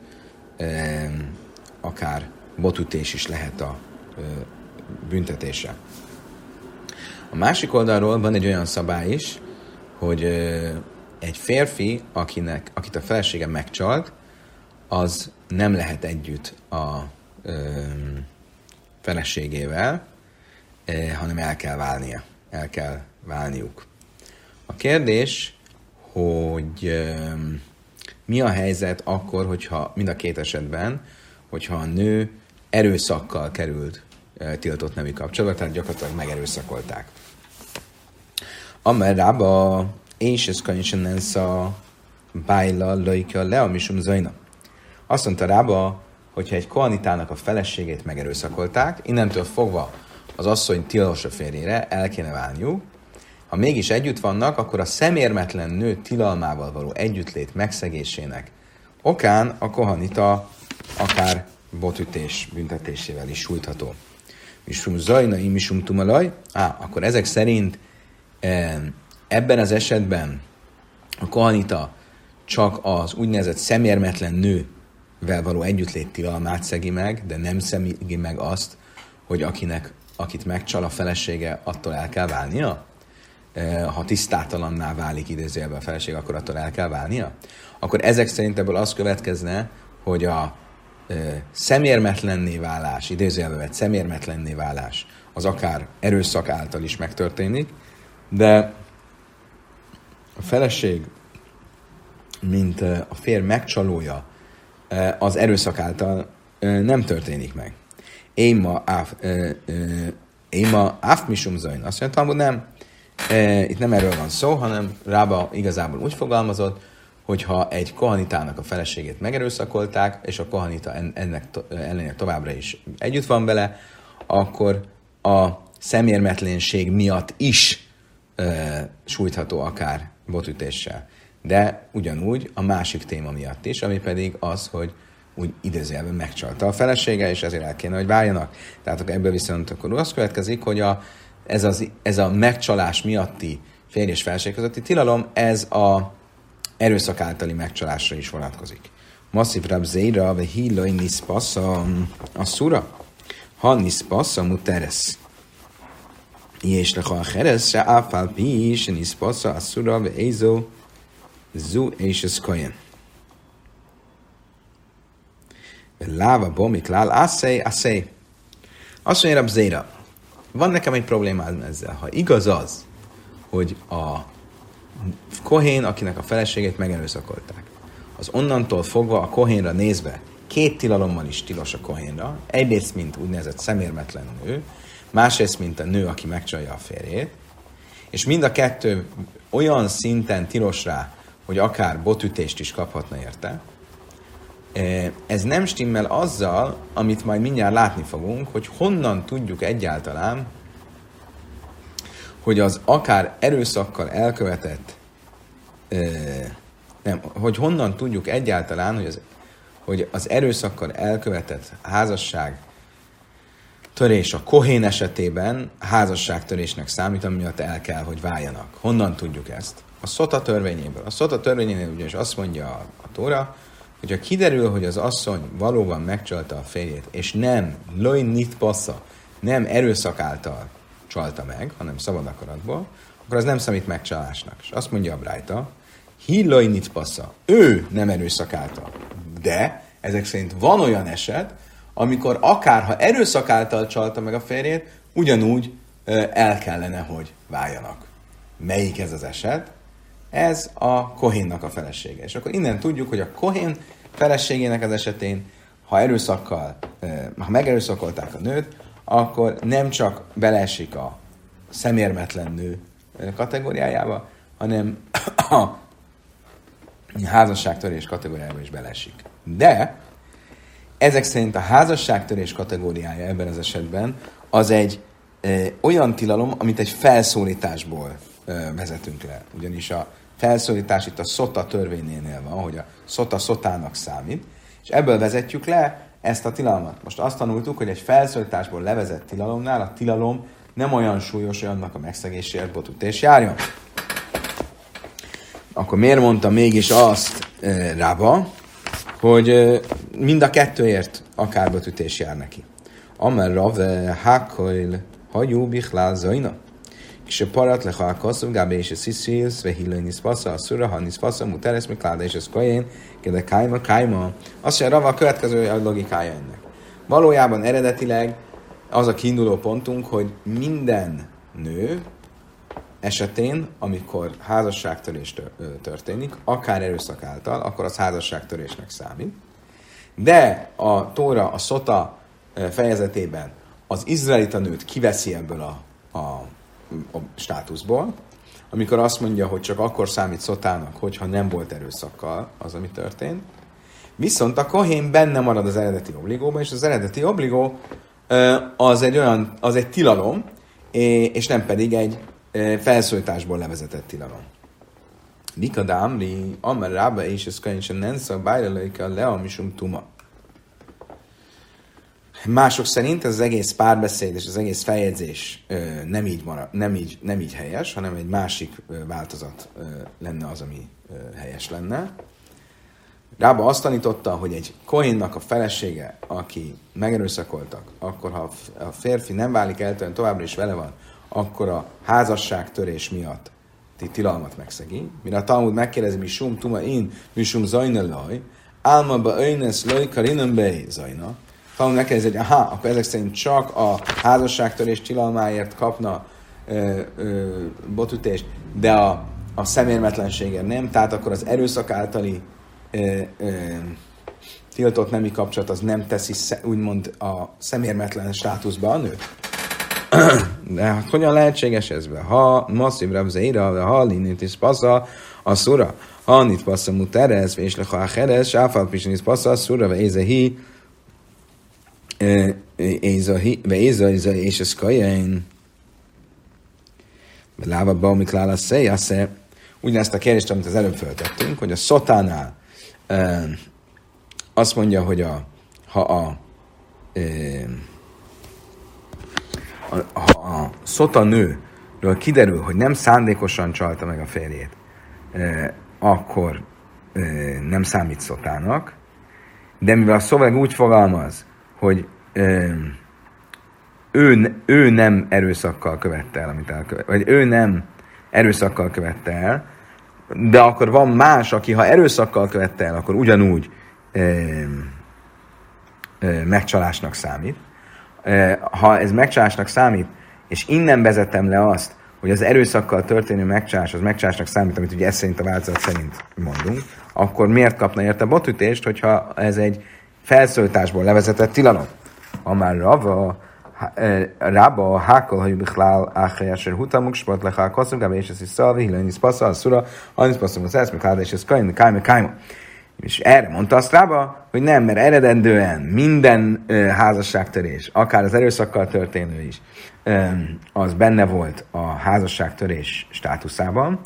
akár botütés is lehet a büntetése. A másik oldalról van egy olyan szabály is, hogy egy férfi, akinek, akit a felesége megcsalt, az nem lehet együtt a ö, feleségével, ö, hanem el kell válnia. El kell válniuk. A kérdés, hogy ö, mi a helyzet akkor, hogyha mind a két esetben, hogyha a nő erőszakkal került tiltott nemi kapcsolatba, tehát gyakorlatilag megerőszakolták. Amerrába és ez a bájla lajka le a misum zajna. Azt mondta rába, hogyha egy koanitának a feleségét megerőszakolták, innentől fogva az asszony tilos a férjére, el kéne válniuk, ha mégis együtt vannak, akkor a szemérmetlen nő tilalmával való együttlét megszegésének okán a kohanita akár botütés büntetésével is sújtható. Misum zajna, misum tumalaj. Á, akkor ezek szerint Ebben az esetben a kohanita csak az úgynevezett szemérmetlen nővel való együttlét tilalmát szegi meg, de nem szegi meg azt, hogy akinek, akit megcsal a felesége, attól el kell válnia? E, ha tisztátalanná válik idézőjelben a feleség, akkor attól el kell válnia? Akkor ezek szerint ebből az következne, hogy a e, szemérmetlenné válás, idézőjelben vett szemérmetlenné válás, az akár erőszak által is megtörténik, de a feleség, mint a férj megcsalója, az erőszak által nem történik meg. Én ma áf, én ma áfmisum zain. Azt mondja, hogy nem. Itt nem erről van szó, hanem Rába igazából úgy fogalmazott, hogyha egy kohanitának a feleségét megerőszakolták, és a kohanita ennek ellenére továbbra is együtt van vele, akkor a szemérmetlenség miatt is e, sújtható akár botütéssel. De ugyanúgy a másik téma miatt is, ami pedig az, hogy úgy idézőjelben megcsalta a felesége, és ezért el kéne, hogy váljanak. Tehát akkor ebből viszont akkor az következik, hogy a, ez, az, ez a megcsalás miatti férj és felség közötti tilalom, ez a erőszak általi megcsalásra is vonatkozik. Masszív rabzéra, ve hillai niszpassa a szura, ha niszpassa muteres. És leha a heres, se áfál pi is, niszpassa a szura, ve ézó, zu és ez kajen. Láva bomik lál, asszej, asszej. Azt mondja rabzéra, van nekem egy problémám ezzel. Ha igaz az, hogy a kohén, akinek a feleségét megerőszakolták, az onnantól fogva a kohénra nézve két tilalommal is tilos a kohénra. Egyrészt, mint úgynevezett szemérmetlen nő, másrészt, mint a nő, aki megcsalja a férjét, és mind a kettő olyan szinten tilos rá, hogy akár botütést is kaphatna érte, ez nem stimmel azzal, amit majd mindjárt látni fogunk, hogy honnan tudjuk egyáltalán, hogy az akár erőszakkal elkövetett, nem, hogy honnan tudjuk egyáltalán, hogy az, hogy az erőszakkal elkövetett házasság törés a kohén esetében házasságtörésnek számít, ami miatt el kell, hogy váljanak. Honnan tudjuk ezt? A Szota törvényéből. A Szota törvényénél ugyanis azt mondja a, a Tóra, hogyha kiderül, hogy az asszony valóban megcsalta a férjét, és nem loin nit passza, nem erőszak által csalta meg, hanem szabad akaratból, akkor az nem számít megcsalásnak. És azt mondja a Brájta, hi loin nit passza, ő nem erőszak által. De ezek szerint van olyan eset, amikor akár ha erőszak által csalta meg a férjét, ugyanúgy el kellene, hogy váljanak. Melyik ez az eset? Ez a Kohénnak a felesége. És akkor innen tudjuk, hogy a Kohén feleségének az esetén, ha erőszakkal, ha megerőszakolták a nőt, akkor nem csak beleesik a szemérmetlen nő kategóriájába, hanem a házasságtörés kategóriájába is beleesik. De ezek szerint a házasságtörés kategóriája ebben az esetben az egy e, olyan tilalom, amit egy felszólításból e, vezetünk le. Ugyanis a felszólítás itt a szota törvényénél van, hogy a szota szotának számít, és ebből vezetjük le ezt a tilalmat. Most azt tanultuk, hogy egy felszólításból levezett tilalomnál a tilalom nem olyan súlyos, hogy annak a megszegéséért botutés járjon. Akkor miért mondta mégis azt e, Rába, hogy mind a kettőért akár betütés jár neki. Amel Rav Hakoil hajú bichlál zajna. כשפרט לך הכוסף גבי שסיסיס והילה נספסה אסורה, הנספסה מותרס מקלדה és ez kajén, kede kájma, kájma. Azt mondja, Rava a következő a logikája ennek. Valójában eredetileg az a kiinduló pontunk, hogy minden nő esetén, amikor házasságtörés történik, akár erőszak által, akkor az házasságtörésnek számít. De a Tóra, a Szota fejezetében az izraelita nőt kiveszi ebből a, a, a státuszból, amikor azt mondja, hogy csak akkor számít szotának, hogyha nem volt erőszakkal az, ami történt. Viszont a kohén benne marad az eredeti obligóban, és az eredeti obligó az egy olyan, az egy tilalom, és nem pedig egy felszólításból levezetett tilalom. Mika dámli, amar rába és ez könyvsen nensza, bájrelőke a leamisum tuma. Mások szerint ez az egész párbeszéd és az egész feljegyzés nem így, marad, nem így, nem így helyes, hanem egy másik változat lenne az, ami helyes lenne. Rába azt tanította, hogy egy kohénnak a felesége, aki megerőszakoltak, akkor ha a férfi nem válik el, továbbra is vele van, akkor a házasságtörés miatt tilalmat megszegi. Mire a Talmud megkérdezi, mi sum tuma én, mi sum zajna laj, álma öjnesz laj karinam bej Talmud megkérdezi, hogy aha, akkor ezek szerint csak a házasságtörés tilalmáért kapna ö, ö, botütést, de a, a szemérmetlensége nem, tehát akkor az erőszak általi ö, ö, tiltott nemi kapcsolat az nem teszi úgymond a szemérmetlen státuszba a nőt. De hát hogyan lehetséges ez? Ha masszív rabzeira, ha linit is passza, a szura. Ha nit passza muteres, és leha a heres, sáfal pisinit passza, a szura, ézehi, ve éza, és ez kajain. Láva ba, amik lála széjasze. Ugyanezt a kérdést, amit az előbb föltettünk, hogy a szotánál azt mondja, hogy a, ha a ha a szota nőről kiderül, hogy nem szándékosan csalta meg a férjét, akkor nem számít szotának, de mivel a szöveg úgy fogalmaz, hogy ő, ő nem erőszakkal követte el, amit elkövet, vagy ő nem erőszakkal követte el, de akkor van más, aki ha erőszakkal követte el, akkor ugyanúgy ö, ö, megcsalásnak számít, ha ez megcsalásnak számít, és innen vezetem le azt, hogy az erőszakkal történő megcsás, az megcsásnak számít, amit ugye ez szerint a változat szerint mondunk, akkor miért kapna érte botütést, hogyha ez egy felszólításból levezetett tilalom? Amár Rava, Rába, Hákol, hogy Bichlál, Áhelyáser, Hutamuk, Sport, Lechál, Koszum, Gábe, és ez is Szalvi, Hilenis Passza, a Szura, Anis Passzum, az Eszmek, Háda, és ez Kaim, Kaim, Kaim. És erre mondta azt Rába, hogy nem, mert eredendően minden ö, házasságtörés, akár az erőszakkal történő is, ö, az benne volt a házasságtörés státuszában,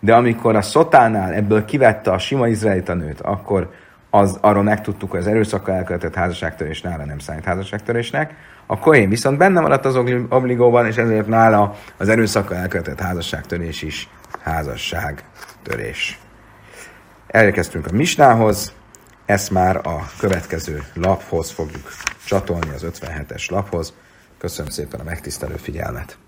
de amikor a szotánál ebből kivette a sima izraelita nőt, akkor az, arról megtudtuk, hogy az erőszakkal elkövetett házasságtörés nála nem számít házasságtörésnek, a Kohén viszont benne maradt az obligóban, és ezért nála az erőszakkal elkövetett házasságtörés is házasságtörés. Elérkeztünk a Misnához, ezt már a következő laphoz fogjuk csatolni, az 57-es laphoz. Köszönöm szépen a megtisztelő figyelmet!